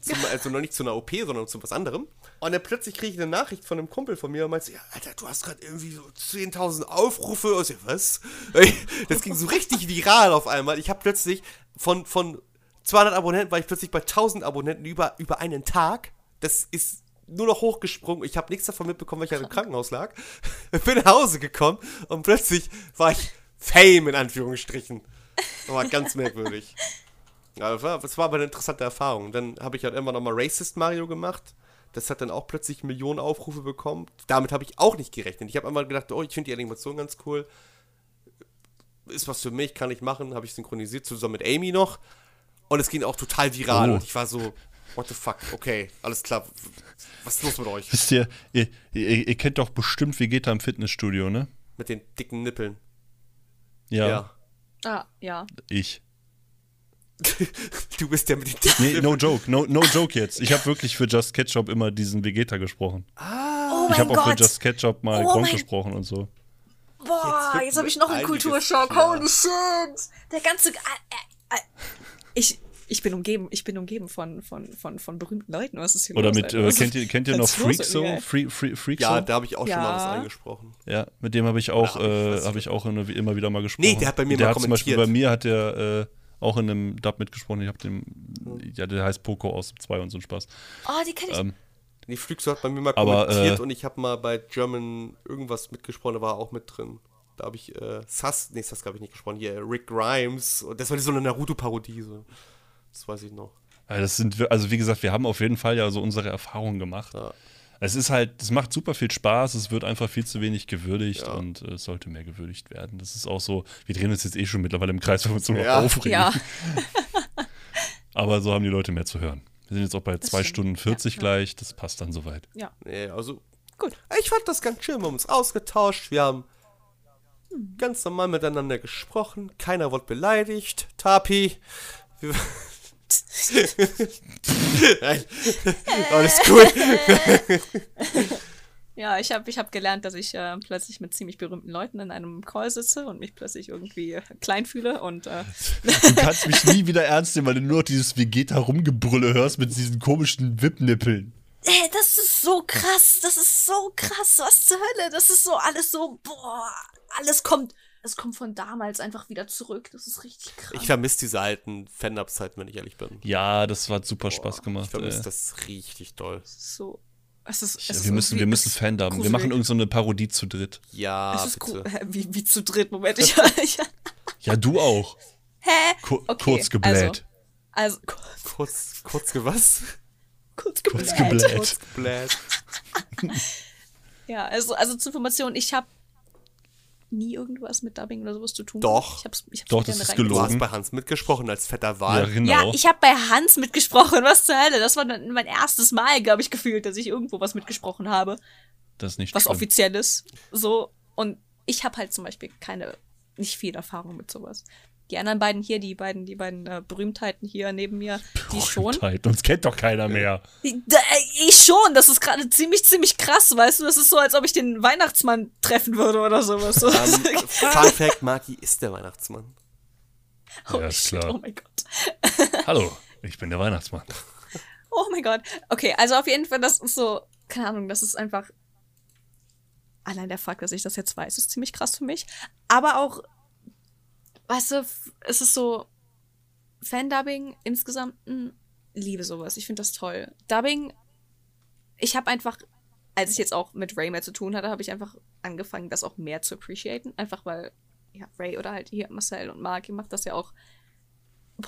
Zum, also noch nicht zu einer OP, sondern zu was anderem. Und dann plötzlich kriege ich eine Nachricht von einem Kumpel von mir und meinte, ja, Alter, du hast gerade irgendwie so 10.000 Aufrufe. Und ich, was? Das ging so richtig viral auf einmal. Ich habe plötzlich von, von 200 Abonnenten war ich plötzlich bei 1000 Abonnenten über, über einen Tag. Das ist nur noch hochgesprungen. Ich habe nichts davon mitbekommen, weil ich ja im Krankenhaus lag. Bin nach Hause gekommen und plötzlich war ich Fame in Anführungsstrichen. Das war ganz merkwürdig. Ja, das war, aber eine interessante Erfahrung. Dann habe ich halt immer noch mal Racist Mario gemacht. Das hat dann auch plötzlich Millionen Aufrufe bekommen. Damit habe ich auch nicht gerechnet. Ich habe einmal gedacht, oh, ich finde die Animation ganz cool. Ist was für mich, kann ich machen. Habe ich synchronisiert zusammen mit Amy noch. Und es ging auch total viral. Oh. Und ich war so, what the fuck, okay, alles klar. Was ist los mit euch? Wisst ihr, ihr, ihr, ihr kennt doch bestimmt Vegeta im Fitnessstudio, ne? Mit den dicken Nippeln. Ja, Ja. Ah, ja. ich. Du bist der mit den dicken Nee, no joke, no, no joke jetzt. Ich habe wirklich für Just Ketchup immer diesen Vegeta gesprochen. Oh ich habe auch für. Just Ketchup mal Oh Gronk gesprochen und so. Boah, Jetzt jetzt habe ich noch einen Kulturschock. klar. Holy shit. Der ganze. äh, äh, Ich, ich bin umgeben, ich bin umgeben von, von, von, von berühmten Leuten. Was ist hier Oder los, mit, äh, kennt ihr, kennt ihr noch Freak so? Free, Free, Freak Ja, da habe ich auch schon mal was Ja. eingesprochen. Ja, mit dem habe ich auch, Ja, hab ich äh, habe ich auch immer, wieder mal gesprochen. Nee, der hat bei mir der mal hat zum Beispiel bei kommentiert. mir hat der äh, auch in einem Dub mitgesprochen. Ich habe den, ja, der heißt Poco aus 2 und so ein Spaß. Oh, die kenn ich. Ähm, Die Flügso hat bei mir mal Aber, kommentiert äh, und ich habe mal bei German irgendwas mitgesprochen, da war auch mit drin. Da habe ich äh, Sass, nee, Sass habe ich nicht gesprochen, hier Rick Grimes und das war so eine Naruto-Parodie. So. Das weiß ich noch. ja, das sind, wir- also wie gesagt, wir haben auf jeden Fall ja so unsere Erfahrungen gemacht. Ja. Es ist halt, es macht super viel Spaß, es wird einfach viel zu wenig gewürdigt Ja. und äh, es sollte mehr gewürdigt werden. Das ist auch so, wir drehen uns jetzt eh schon mittlerweile im Kreis, weil wir uns nur noch Ja. aufregen. ja, Aber so haben die Leute mehr zu hören. Wir sind jetzt auch bei Das 2 stimmt. Stunden 40 Ja, ja. gleich, das passt dann soweit. ja. Nee, also Gut. ich fand das ganz schön, wir haben uns ausgetauscht, wir haben ganz normal miteinander gesprochen, keiner wurde beleidigt. Tapi, wir Nein, alles gut. Ja, ich habe ich hab gelernt, dass ich äh, plötzlich mit ziemlich berühmten Leuten in einem Call sitze und mich plötzlich irgendwie äh, klein fühle und äh, Du kannst mich nie wieder ernst nehmen, weil du nur noch dieses Vegeta-Rumgebrülle hörst mit diesen komischen Wippnippeln. Ey, das ist so krass, das ist so krass, was zur Hölle, das ist so alles so, boah, alles kommt, es kommt von damals einfach wieder zurück, das ist richtig krass. Ich vermisse diese alten Fan-Up-Zeiten, wenn ich ehrlich bin. Ja, das hat super Spaß Ich gemacht. vermisse ey. das richtig doll. so, es ist, es Ja, ist wir müssen, wir müssen Fandom. Wir machen irgendeine so eine Parodie zu dritt. Ja, Es ist bitte. Wie, wie zu dritt, Moment, ich, ich Ja, du auch. Hä? Ku Okay, kurz gebläht. Also, also Kurz, kurz gewas? kurz Kurz gebläht. gebläht. Kurz gebläht. Ja, also, also zur Information, ich habe nie irgendwas mit Dubbing oder sowas zu tun. Doch. Ich hab's, ich hab's Doch, das ist reingezogen. Du gelogen. hast bei Hans mitgesprochen als fetter Ja, Wal. genau. Ja, ich habe bei Hans mitgesprochen. Was zur Hölle? Das war dann mein erstes Mal, glaube ich, gefühlt, dass ich irgendwo was mitgesprochen habe. das ist nicht Was schlimm. offizielles. So. Und ich habe halt zum Beispiel keine, nicht viel Erfahrung mit sowas. Die anderen beiden hier, die beiden, die beiden äh, Berühmtheiten hier neben mir, die schon. Berühmtheit. Uns kennt doch keiner mehr. Da- Ich schon, das ist gerade ziemlich, ziemlich krass, weißt du? Das ist so, als ob ich den Weihnachtsmann treffen würde oder sowas. So. Ähm, Fun Fact, Maki ist der Weihnachtsmann. Holy Ja, ist shit, klar. Oh mein Gott. Hallo, ich bin der Weihnachtsmann. Oh mein Gott. Okay, also auf jeden Fall, das ist so, keine Ahnung, das ist einfach. Allein der Fakt, dass ich das jetzt weiß, ist ziemlich krass für mich. Aber auch, weißt du, es ist so, Fan-Dubbing insgesamt, mh, liebe sowas. Ich finde das toll. Dubbing, ich habe einfach, als ich jetzt auch mit Ray mehr zu tun hatte, habe ich einfach angefangen, das auch mehr zu appreciaten. Einfach weil, ja, Ray oder halt hier Marcel und Mark, ihr macht das ja auch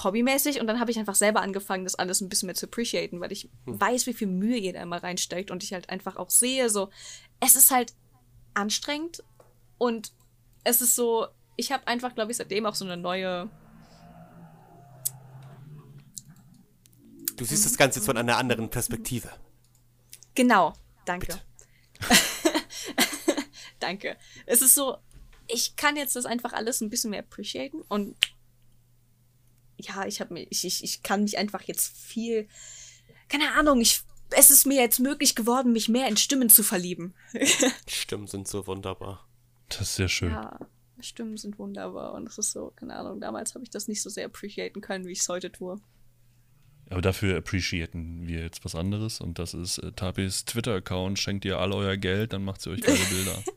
hobbymäßig und dann habe ich einfach selber angefangen, das alles ein bisschen mehr zu appreciaten, weil ich weiß, wie viel Mühe ihr da immer reinsteckt und ich halt einfach auch sehe, so, es ist halt anstrengend und es ist so, ich habe einfach, glaube ich, seitdem auch so eine neue, Du siehst das Ganze jetzt von einer anderen Perspektive. genau, danke. danke. Es ist so, ich kann jetzt das einfach alles ein bisschen mehr appreciaten und ja, ich habe mir, ich, ich, ich kann mich einfach jetzt viel, keine Ahnung, ich, es ist mir jetzt möglich geworden, mich mehr in Stimmen zu verlieben. Stimmen sind so wunderbar. Das ist sehr schön. Ja, Stimmen sind wunderbar und es ist so, keine Ahnung, damals habe ich das nicht so sehr appreciaten können, wie ich es heute tue. Aber dafür appreciaten wir jetzt was anderes und das ist äh, Tapis Twitter-Account. Schenkt ihr all euer Geld, dann macht sie euch geile Bilder.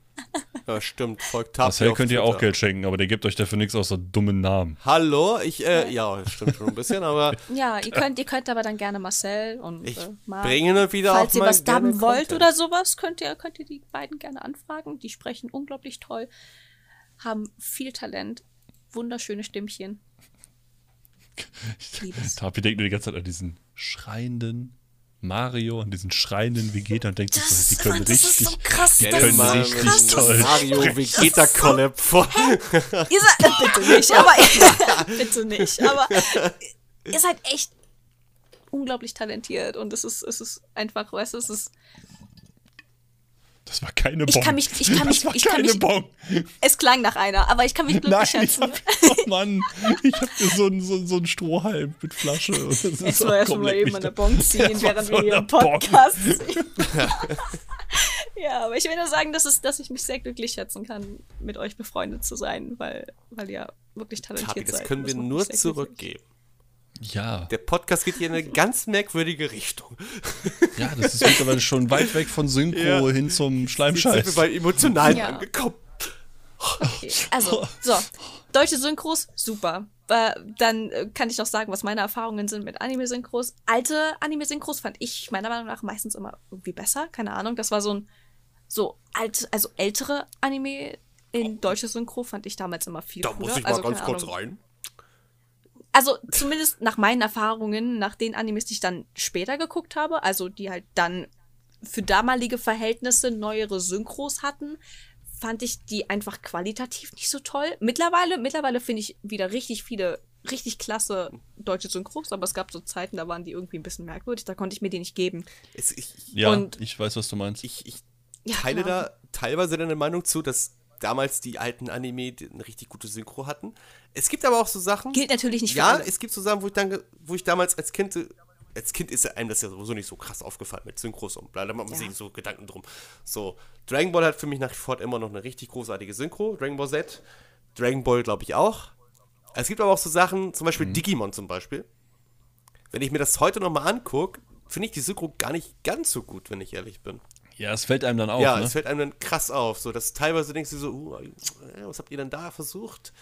Ja, stimmt. Folgt Tapi Marcel könnt ihr auch Twitter. Geld schenken, aber der gibt euch dafür nichts außer dummen Namen. Hallo, ich, äh, ja, das stimmt schon ein bisschen, aber Ja, ihr könnt, ihr könnt aber dann gerne Marcel und ich äh, Marc, bringe wieder falls ihr was dubben wollt Content. oder sowas, könnt ihr, könnt ihr die beiden gerne anfragen. Die sprechen unglaublich toll, haben viel Talent, wunderschöne Stimmchen. Ich liebe es. Tapi denkt nur die ganze Zeit an diesen schreienden Mario, an diesen schreienden Vegeta und denkt sich so, die können das richtig. ist so krass. die das können so richtig krass. toll Mario. Vegeta Collab vor. Ihr seid, äh, bitte nicht, aber bitte nicht, aber ihr seid echt unglaublich talentiert und es ist, es ist einfach, weißt du, es ist, Das war keine Bon. Ich kann mich- ich kann mich- das war ich kann keine mich- Bon. es klang nach einer, aber ich kann mich glücklich Nein, ich schätzen. hab, oh Mann, ich hab hier so einen so, so einen Strohhalm mit Flasche. Und das ist Jetzt mal erstmal eben eine da- Bon ziehen, Das war während wir hier im Podcast ziehen. Ja, aber ich will nur sagen, dass, es, dass ich mich sehr glücklich schätzen kann, mit euch befreundet zu sein, weil, weil ihr wirklich talentiert Tabi, das seid. können wir nur zurückgeben. Ja, Der Podcast geht hier in eine ganz merkwürdige Richtung. ja, das ist mittlerweile schon weit weg von Synchro Ja. hin zum Jetzt sind wir Schleimscheiß. bei emotionalen Ja. angekommen. Okay. Also, so. Deutsche Synchros, super. Dann äh, kann ich noch sagen, was meine Erfahrungen sind mit Anime-Synchros. Alte Anime-Synchros fand ich meiner Meinung nach meistens immer irgendwie besser. Keine Ahnung. Das war so ein, so alt, also ältere Anime in deutsche Synchro fand ich damals immer viel Da cooler. muss ich mal also, ganz kurz Ahnung. rein. Also zumindest nach meinen Erfahrungen, nach den Animes, die ich dann später geguckt habe, also die halt dann für damalige Verhältnisse neuere Synchros hatten, fand ich die einfach qualitativ nicht so toll. Mittlerweile, mittlerweile finde ich wieder richtig viele richtig klasse deutsche Synchros, aber es gab so Zeiten, da waren die irgendwie ein bisschen merkwürdig, da konnte ich mir die nicht geben. Es, ich, Ja, Und- ich weiß, was du meinst. ich, ich Ja, teile klar. da teilweise deine Meinung zu, dass damals die alten Anime die eine richtig gute Synchro hatten. Es gibt aber auch so Sachen. Gilt natürlich nicht für Ja, alle. es gibt so Sachen, wo ich, dann, wo ich damals als Kind, als Kind ist einem das ja sowieso nicht so krass aufgefallen mit Synchros und bla, da macht man Ja. sich so Gedanken drum. So, Dragon Ball hat für mich nach wie vor immer noch eine richtig großartige Synchro, Dragon Ball Z. Dragon Ball glaube ich auch. Es gibt aber auch so Sachen, zum Mhm. Beispiel Digimon zum Beispiel. Wenn ich mir das heute nochmal angucke, finde ich die Synchro gar nicht ganz so gut, wenn ich ehrlich bin. Ja, es fällt einem dann auf, ja, ne? es fällt einem dann krass auf. So, dass teilweise denkst du so, uh, äh, was habt ihr denn da versucht?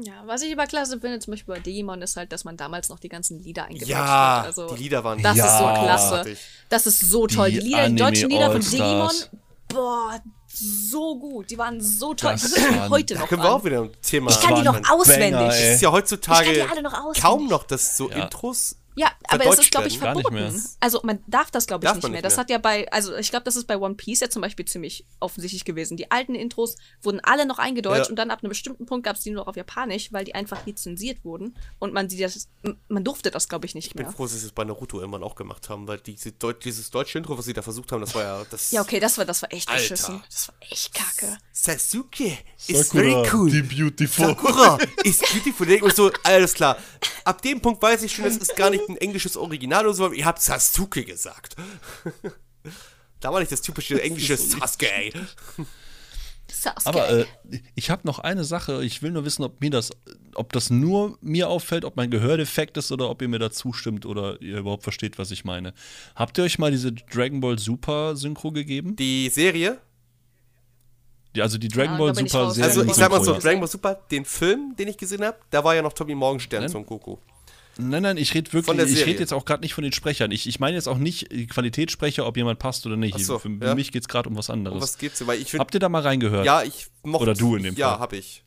Ja, was ich aber klasse finde, zum Beispiel bei Digimon, ist halt, dass man damals noch die ganzen Lieder eingebaut Ja, hat. Also, die Lieder waren Das ist so Ja. klasse. Das ist so toll. Die, Die Lieder, die deutschen Lieder von Digimon, boah, so gut. Die waren so toll. Das die waren- heute Da noch können wir auch wieder ein Thema Ich kann die noch auswendig. Banger, ist ja heutzutage Ich kann die alle noch auswendig. kaum noch, dass so Ja. Intros. Ja, aber es ist, glaube ich, nicht verboten. mehr. Also man darf das, glaube ich, Darf nicht man mehr. nicht Das mehr. hat ja bei, also ich glaube, das ist bei One Piece ja zum Beispiel ziemlich offensichtlich gewesen. Die alten Intros wurden alle noch eingedeutscht Ja. und dann ab einem bestimmten Punkt gab es die nur noch auf Japanisch, weil die einfach lizenziert wurden und man die das, man durfte das, glaube ich, nicht Ich bin mehr. froh, dass sie es bei Naruto irgendwann auch gemacht haben, weil diese dieses deutsche Intro, was sie da versucht haben, das war ja das. Ja, okay, das war, das war echt Alter. beschissen. Das war echt kacke. Sasuke ist Sakura, very cool. die beautiful. Sakura ist beautiful. Ich so, alles klar. Ab dem Punkt weiß ich schon, das ist gar nicht ein englisches Original oder so, aber ihr habt Sasuke gesagt. da war nicht das typische englische Sasuke, ey. Sasuke. Aber äh, ich habe noch eine Sache. Ich will nur wissen, ob mir das, ob das nur mir auffällt, ob mein Gehör defekt ist oder ob ihr mir da zustimmt oder ihr überhaupt versteht, was ich meine. Habt ihr euch mal diese Dragon Ball Super Synchro gegeben? Die Serie, Die, also die Dragon Ja, Ball Super. Serie. also ich sag mal so. Dragon Ball Super, den Film, den ich gesehen habe, da war ja noch Tommy Morgenstern Nein. Son Goku. Nein, nein, ich rede wirklich, ich rede jetzt auch gerade nicht von den Sprechern. Ich, ich meine jetzt auch nicht die Qualitätssprecher, ob jemand passt oder nicht. So, für ja. mich geht es gerade um was anderes. Um was geht's denn? Weil ich finde, Habt ihr da mal reingehört? ja, ich mochte Oder du in dem Ja, Fall. hab ich.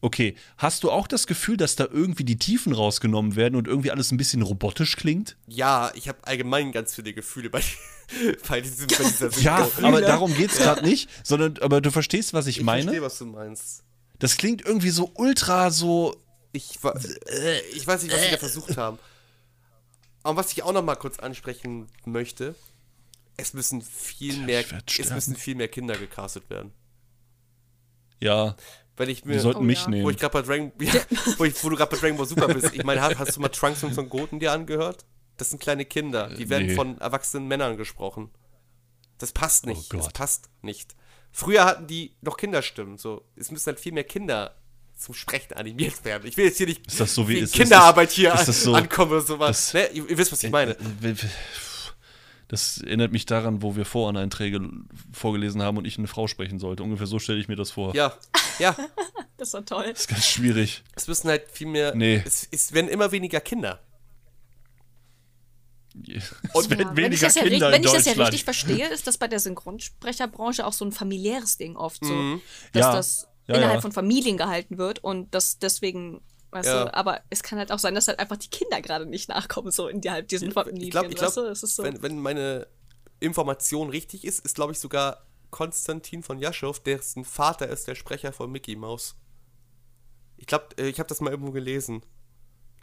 Okay. Hast du auch das Gefühl, dass da irgendwie die Tiefen rausgenommen werden und irgendwie alles ein bisschen robotisch klingt? Ja, ich habe allgemein ganz viele Gefühle bei, bei, diesem, bei dieser Ja, aber darum geht es gerade nicht, sondern aber du verstehst, was ich, ich meine. verstehe, was du meinst. Das klingt irgendwie so ultra so. Ich, äh, ich weiß nicht, was sie da versucht haben. Und was ich auch noch mal kurz ansprechen möchte, es müssen viel mehr, ich es müssen viel mehr Kinder gecastet werden. Ja, Wenn ich wir mir, sollten Oh mich ja. wo nehmen. ich gerade bei Dragon, ja, wo, ich, wo du gerade bei Dragon Ball Super bist, ich meine, hast, hast du mal Trunks und Son Goten dir angehört? Das sind kleine Kinder, die werden nee. von erwachsenen Männern gesprochen. Das passt nicht, Oh das passt nicht. Früher hatten die noch Kinderstimmen, so. Es müssen halt viel mehr Kinder zum Sprechen animiert werden. Ich will jetzt hier nicht Ist das so wie- ist- Kinderarbeit hier ist das so- ankommen oder sowas. das- Ne? Ihr, ihr wisst, was ich meine. Das erinnert mich daran, wo wir Voraneinträge vorgelesen haben und ich eine Frau sprechen sollte. Ungefähr so stelle ich mir das vor. Ja, ja. Das war toll. Das ist ganz schwierig. Es müssen halt viel mehr. Nee. Es, es werden immer weniger Kinder. Es werden Ja, wenn ich weniger das, ja, Kinder richtig, wenn in ich das ja richtig verstehe, ist das bei der Synchronsprecherbranche auch so ein familiäres Ding oft so, dass Mhm. Ja. das Ja, innerhalb ja. von Familien gehalten wird und das deswegen, weißt Ja. du, aber es kann halt auch sein, dass halt einfach die Kinder gerade nicht nachkommen, so innerhalb diesen Familien, Ich glaube, glaub, so. wenn, wenn meine Information richtig ist, ist, glaube ich, sogar Konstantin von Jaschow, dessen Vater ist der Sprecher von Mickey Mouse. Ich glaube, ich habe das mal irgendwo gelesen.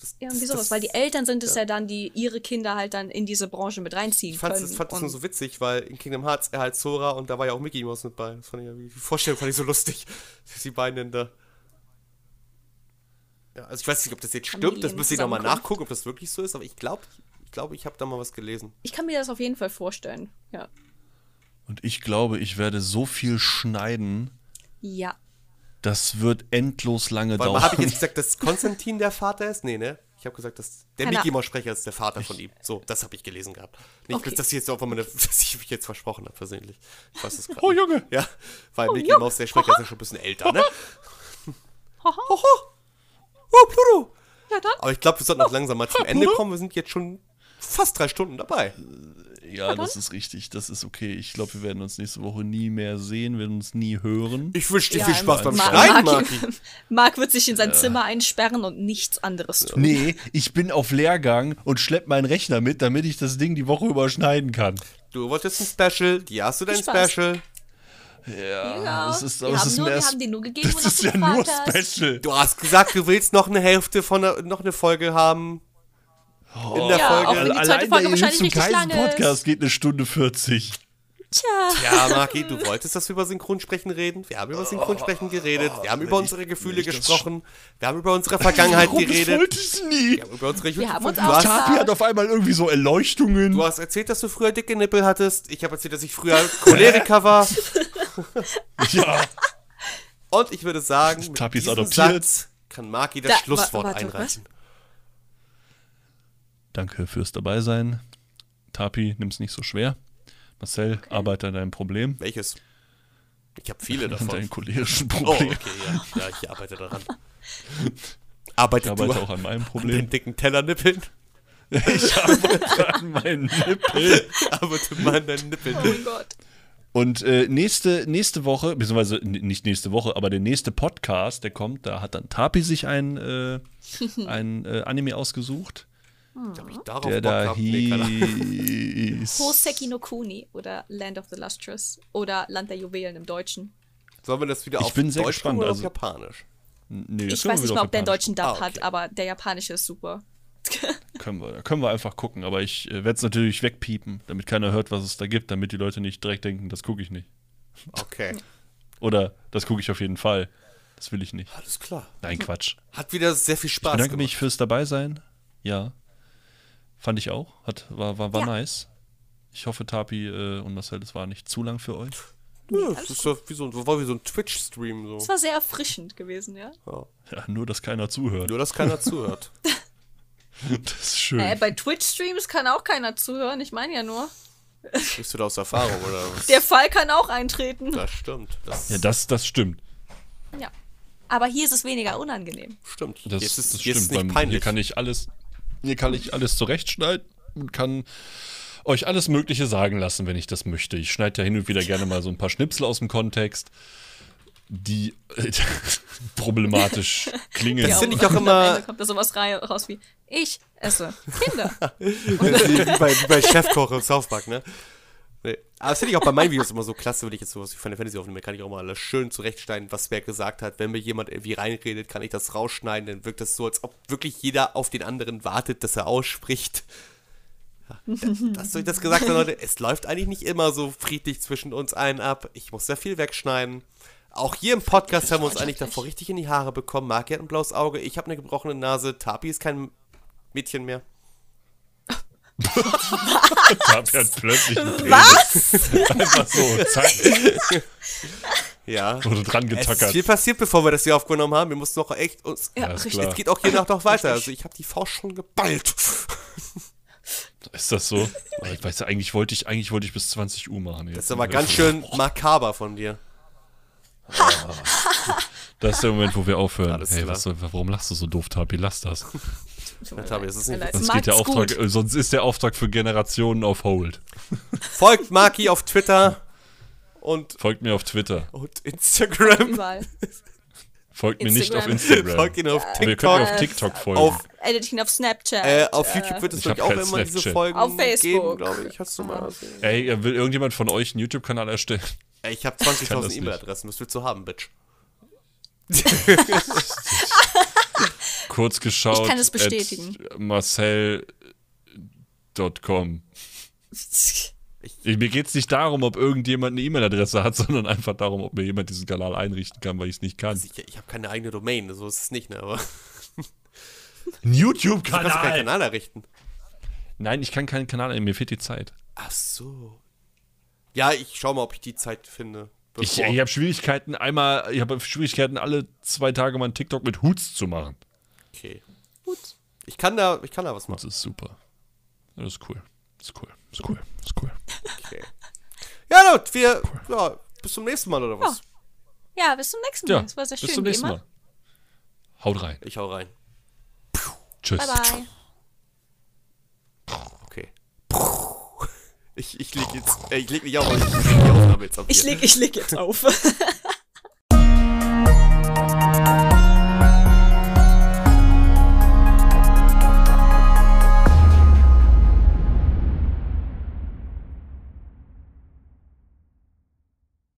Das, ja, das- und wie sowas, das- weil die Eltern sind es ja. dann, die ihre Kinder halt dann in diese Branche mit reinziehen Ich fand können. das, fand das nur so witzig, weil in Kingdom Hearts er halt Sora und da war ja auch Mickey Mouse mit bei. Das fand ich ja, die Vorstellung fand ich so lustig. Die beiden da. Ja, also ich weiß nicht, ob das jetzt stimmt, das müsste ich nochmal nachgucken, ob das wirklich so ist, aber ich glaube, ich glaube, ich habe da mal was gelesen. ich kann mir das auf jeden Fall vorstellen, ja. Und ich glaube, ich werde so viel schneiden, Ja. Das wird endlos lange Weil dauern. habe ich jetzt gesagt, dass Konstantin der Vater ist? Nee, ne? Ich habe gesagt, dass der Mickey Mouse Sprecher ist der Vater von ihm. So, das habe ich gelesen gehabt. Nicht, Okay. dass ich jetzt auch meine, dass ich mich jetzt versprochen habe, versehentlich. Ich weiß es gerade. Oh. Junge. Ja, weil Mickey Junge. Mouse der Sprecher ist ja schon ein bisschen älter, ne? Haha. Oh, Pluto. Ja, dann. Aber ich glaube, wir sollten auch langsam mal zum Ende kommen. Wir sind jetzt schon fast drei Stunden dabei. Ja, das ist richtig, das ist okay. Ich glaube, wir werden uns nächste Woche nie mehr sehen, werden uns nie hören. Ich wünsche dir Ja, viel Spaß beim Ma- Schneiden, Mark, Marki. Mark wird sich in sein Zimmer einsperren und nichts anderes tun. Nee, ich bin auf Lehrgang und schlepp meinen Rechner mit, damit ich das Ding die Woche überschneiden kann. Du wolltest ein Special, die hast du dein Spaß. Special. Ja, das ist, wir, aber es haben ist nur, mehr wir haben den nur gegeben, Das ist du ja nur gefragt hast. Special. Du hast gesagt, du willst noch eine Hälfte von noch eine Folge haben. In der Ja, auch Folge. wenn die zweite Allein Folge der wahrscheinlich richtig Kaisen Podcast ist. geht eine Stunde 40. Tja. Ja, Marki, du wolltest, dass wir über Synchronsprechen reden. Wir haben über Synchronsprechen geredet. Wir haben über unsere Gefühle gesprochen. Wir haben über unsere Vergangenheit Warum, das geredet. wollte ich nie. Wir haben über unsere Wir haben uns du, hast, auch- Tapi hat auf einmal irgendwie so Erleuchtungen. du hast erzählt, dass du früher dicke Nippel hattest. Ich habe erzählt, dass ich früher Choleriker war. Ja. Und ich würde sagen, mit Tapi ist adoptiert. Satz kann Marki das Da- Schlusswort wa- warte, einreichen. Danke fürs Dabeisein. Tapi, nimm's nicht so schwer. Marcel, arbeite an deinem Problem. Welches? Ich habe viele An davon. deinen cholerischen Oh, Problem. okay, ja. Ja, ich arbeite daran. Arbeite Ich du arbeite auch an meinem an den Problem. dicken Tellernippeln? Ich arbeite an meinen Nippel. Arbeite mal an deinen Nippeln. Oh mein Gott. Und äh, nächste, nächste Woche, beziehungsweise nicht nächste Woche, aber der nächste Podcast, der kommt, da hat dann Tapi sich ein, äh, ein äh, Anime ausgesucht, Hab ich darauf der Bock da gehabt? Hieß. Hoseki no Kuni oder Land of the Lustrous oder Land der Juwelen im Deutschen. Sollen wir das wieder Ich auf bin sehr Deutsch gespannt, oder also- auf Japanisch? Nee, das Ich weiß nicht mal, ob der einen deutschen Dub Ah, okay. hat, aber der japanische ist super. Können wir, können wir einfach gucken, aber ich äh, werde es natürlich wegpiepen, damit keiner hört, was es da gibt, damit die Leute nicht direkt denken, das gucke ich nicht. Okay, Oder das gucke ich auf jeden Fall. Das will ich nicht. alles klar. Nein, Quatsch. Hat wieder sehr viel Ich Spaß bedanke gemacht. mich fürs Dabeisein. Ja. Fand ich auch. Hat, war war, war Ja. nice. Ich hoffe, Tapi äh, und Marcel, das war nicht zu lang für euch. Ja, das ist doch wie so, ein- war wie so ein Twitch-Stream. Es So. war sehr erfrischend gewesen, ja. Ja. Ja, nur, dass keiner zuhört. Nur, dass keiner zuhört. Das ist schön. Äh, bei Twitch-Streams kann auch keiner zuhören, ich meine ja nur. Bist du da aus Erfahrung, oder was? Der Fall kann auch eintreten. Das stimmt. Das ja, das, das stimmt. Ja. Aber hier ist es weniger unangenehm. stimmt. Das, jetzt ist, das jetzt ist stimmt. nicht Beim, hier peinlich. kann ich alles, hier kann ich alles zurechtschneiden und kann euch alles Mögliche sagen lassen, wenn ich das möchte. Ich schneide ja hin und wieder gerne mal so ein paar Schnipsel aus dem Kontext, die äh, problematisch klingen. Das finde ich auch immer- kommt da sowas raus wie, ich esse Kinder. wie, wie, bei, wie bei Chefkoch im South Park, ne? Nee. Aber das finde ich auch bei meinen Videos immer so klasse, wenn ich jetzt sowas wie Final Fantasy aufnehme, kann ich auch mal alles schön zurechtschneiden, was wer gesagt hat. Wenn mir jemand irgendwie reinredet, kann ich das rausschneiden, dann wirkt das so, als ob wirklich jeder auf den anderen wartet, dass er ausspricht. Ja, Dass du das gesagt hast, Leute, es läuft eigentlich nicht immer so friedlich zwischen uns allen ab. Ich muss da viel wegschneiden. Auch hier im Podcast haben wir uns eigentlich davor richtig in die Haare bekommen. Marki hat ein blaues Auge, ich habe eine gebrochene Nase, Tapi ist kein Mädchen mehr. Tapi hat plötzlich einen Penis. Einfach so, zack, Ja. wurde dran Es ist getackert. viel passiert, bevor wir das hier aufgenommen haben. Wir mussten noch echt uns. Ja, ist richtig. Es geht auch hier nach noch weiter. Also ich habe die Faust schon geballt. Ist das so? Ich weiß ja, eigentlich wollte ich, eigentlich wollte ich bis 20 Uhr machen. Jetzt. Das ist aber ganz schön makaber von dir. Das ist der Moment, wo wir aufhören. Alles hey, was soll, warum lachst du so doof, Tapi? Lass das. Na, Tabi, das ist nicht. Sonst, geht der Auftrag, gut. äh, sonst ist der Auftrag für Generationen auf Hold. Folgt Maki auf Twitter und, Folgt mir auf Twitter. und Instagram. Überall. Folgt mir nicht auf Instagram. Folgt ihn auf Wir können mir TikTok. auf TikTok folgen. Auf, Edit ihn auf Snapchat. äh, auf YouTube wird es Ich glaube ich hab auch immer diese Snapchat. Folgen Auf Facebook. geben, glaube ich. Hast du mal gesehen? Ey, äh, will irgendjemand von euch einen YouTube-Kanal erstellen? Ey, Ich habe kann 20.000 das nicht. E-Mail-Adressen. Was willst du haben, Bitch? Kurz geschaut. Ich kann es bestätigen. Marcel.com. Ich, mir geht es nicht darum, ob irgendjemand eine E-Mail-Adresse hat, sondern einfach darum, ob mir jemand diesen Kanal einrichten kann, weil ich es nicht kann. Ich, ich habe keine eigene Domain, so ist es nicht, ne? Aber Ein du kannst keinen YouTube-Kanal! Kanal errichten. Nein, ich kann keinen Kanal, mir fehlt die Zeit. Ach so. Ja, ich schau mal, ob ich die Zeit finde. Ich, bevor- ich habe Schwierigkeiten, einmal, ich habe Schwierigkeiten, alle zwei Tage mal einen TikTok mit Hoots zu machen. Okay. Gut. Ich kann da, ich kann da was Das machen. ist super. Das ist cool. Das ist cool. Das ist cool. Das ist cool. Okay. Ja, gut, wir, ja, bis zum nächsten Mal oder was? Ja, bis zum nächsten Mal. Ja, Das war sehr schön. bis zum nächsten. Mal. Haut rein. Ich hau rein. Tschüss. Bye bye. Okay. Ich, ich leg jetzt, äh, ich leg nicht auf, ich leg die Aufnahme jetzt. Ich hier. leg, ich leg jetzt auf.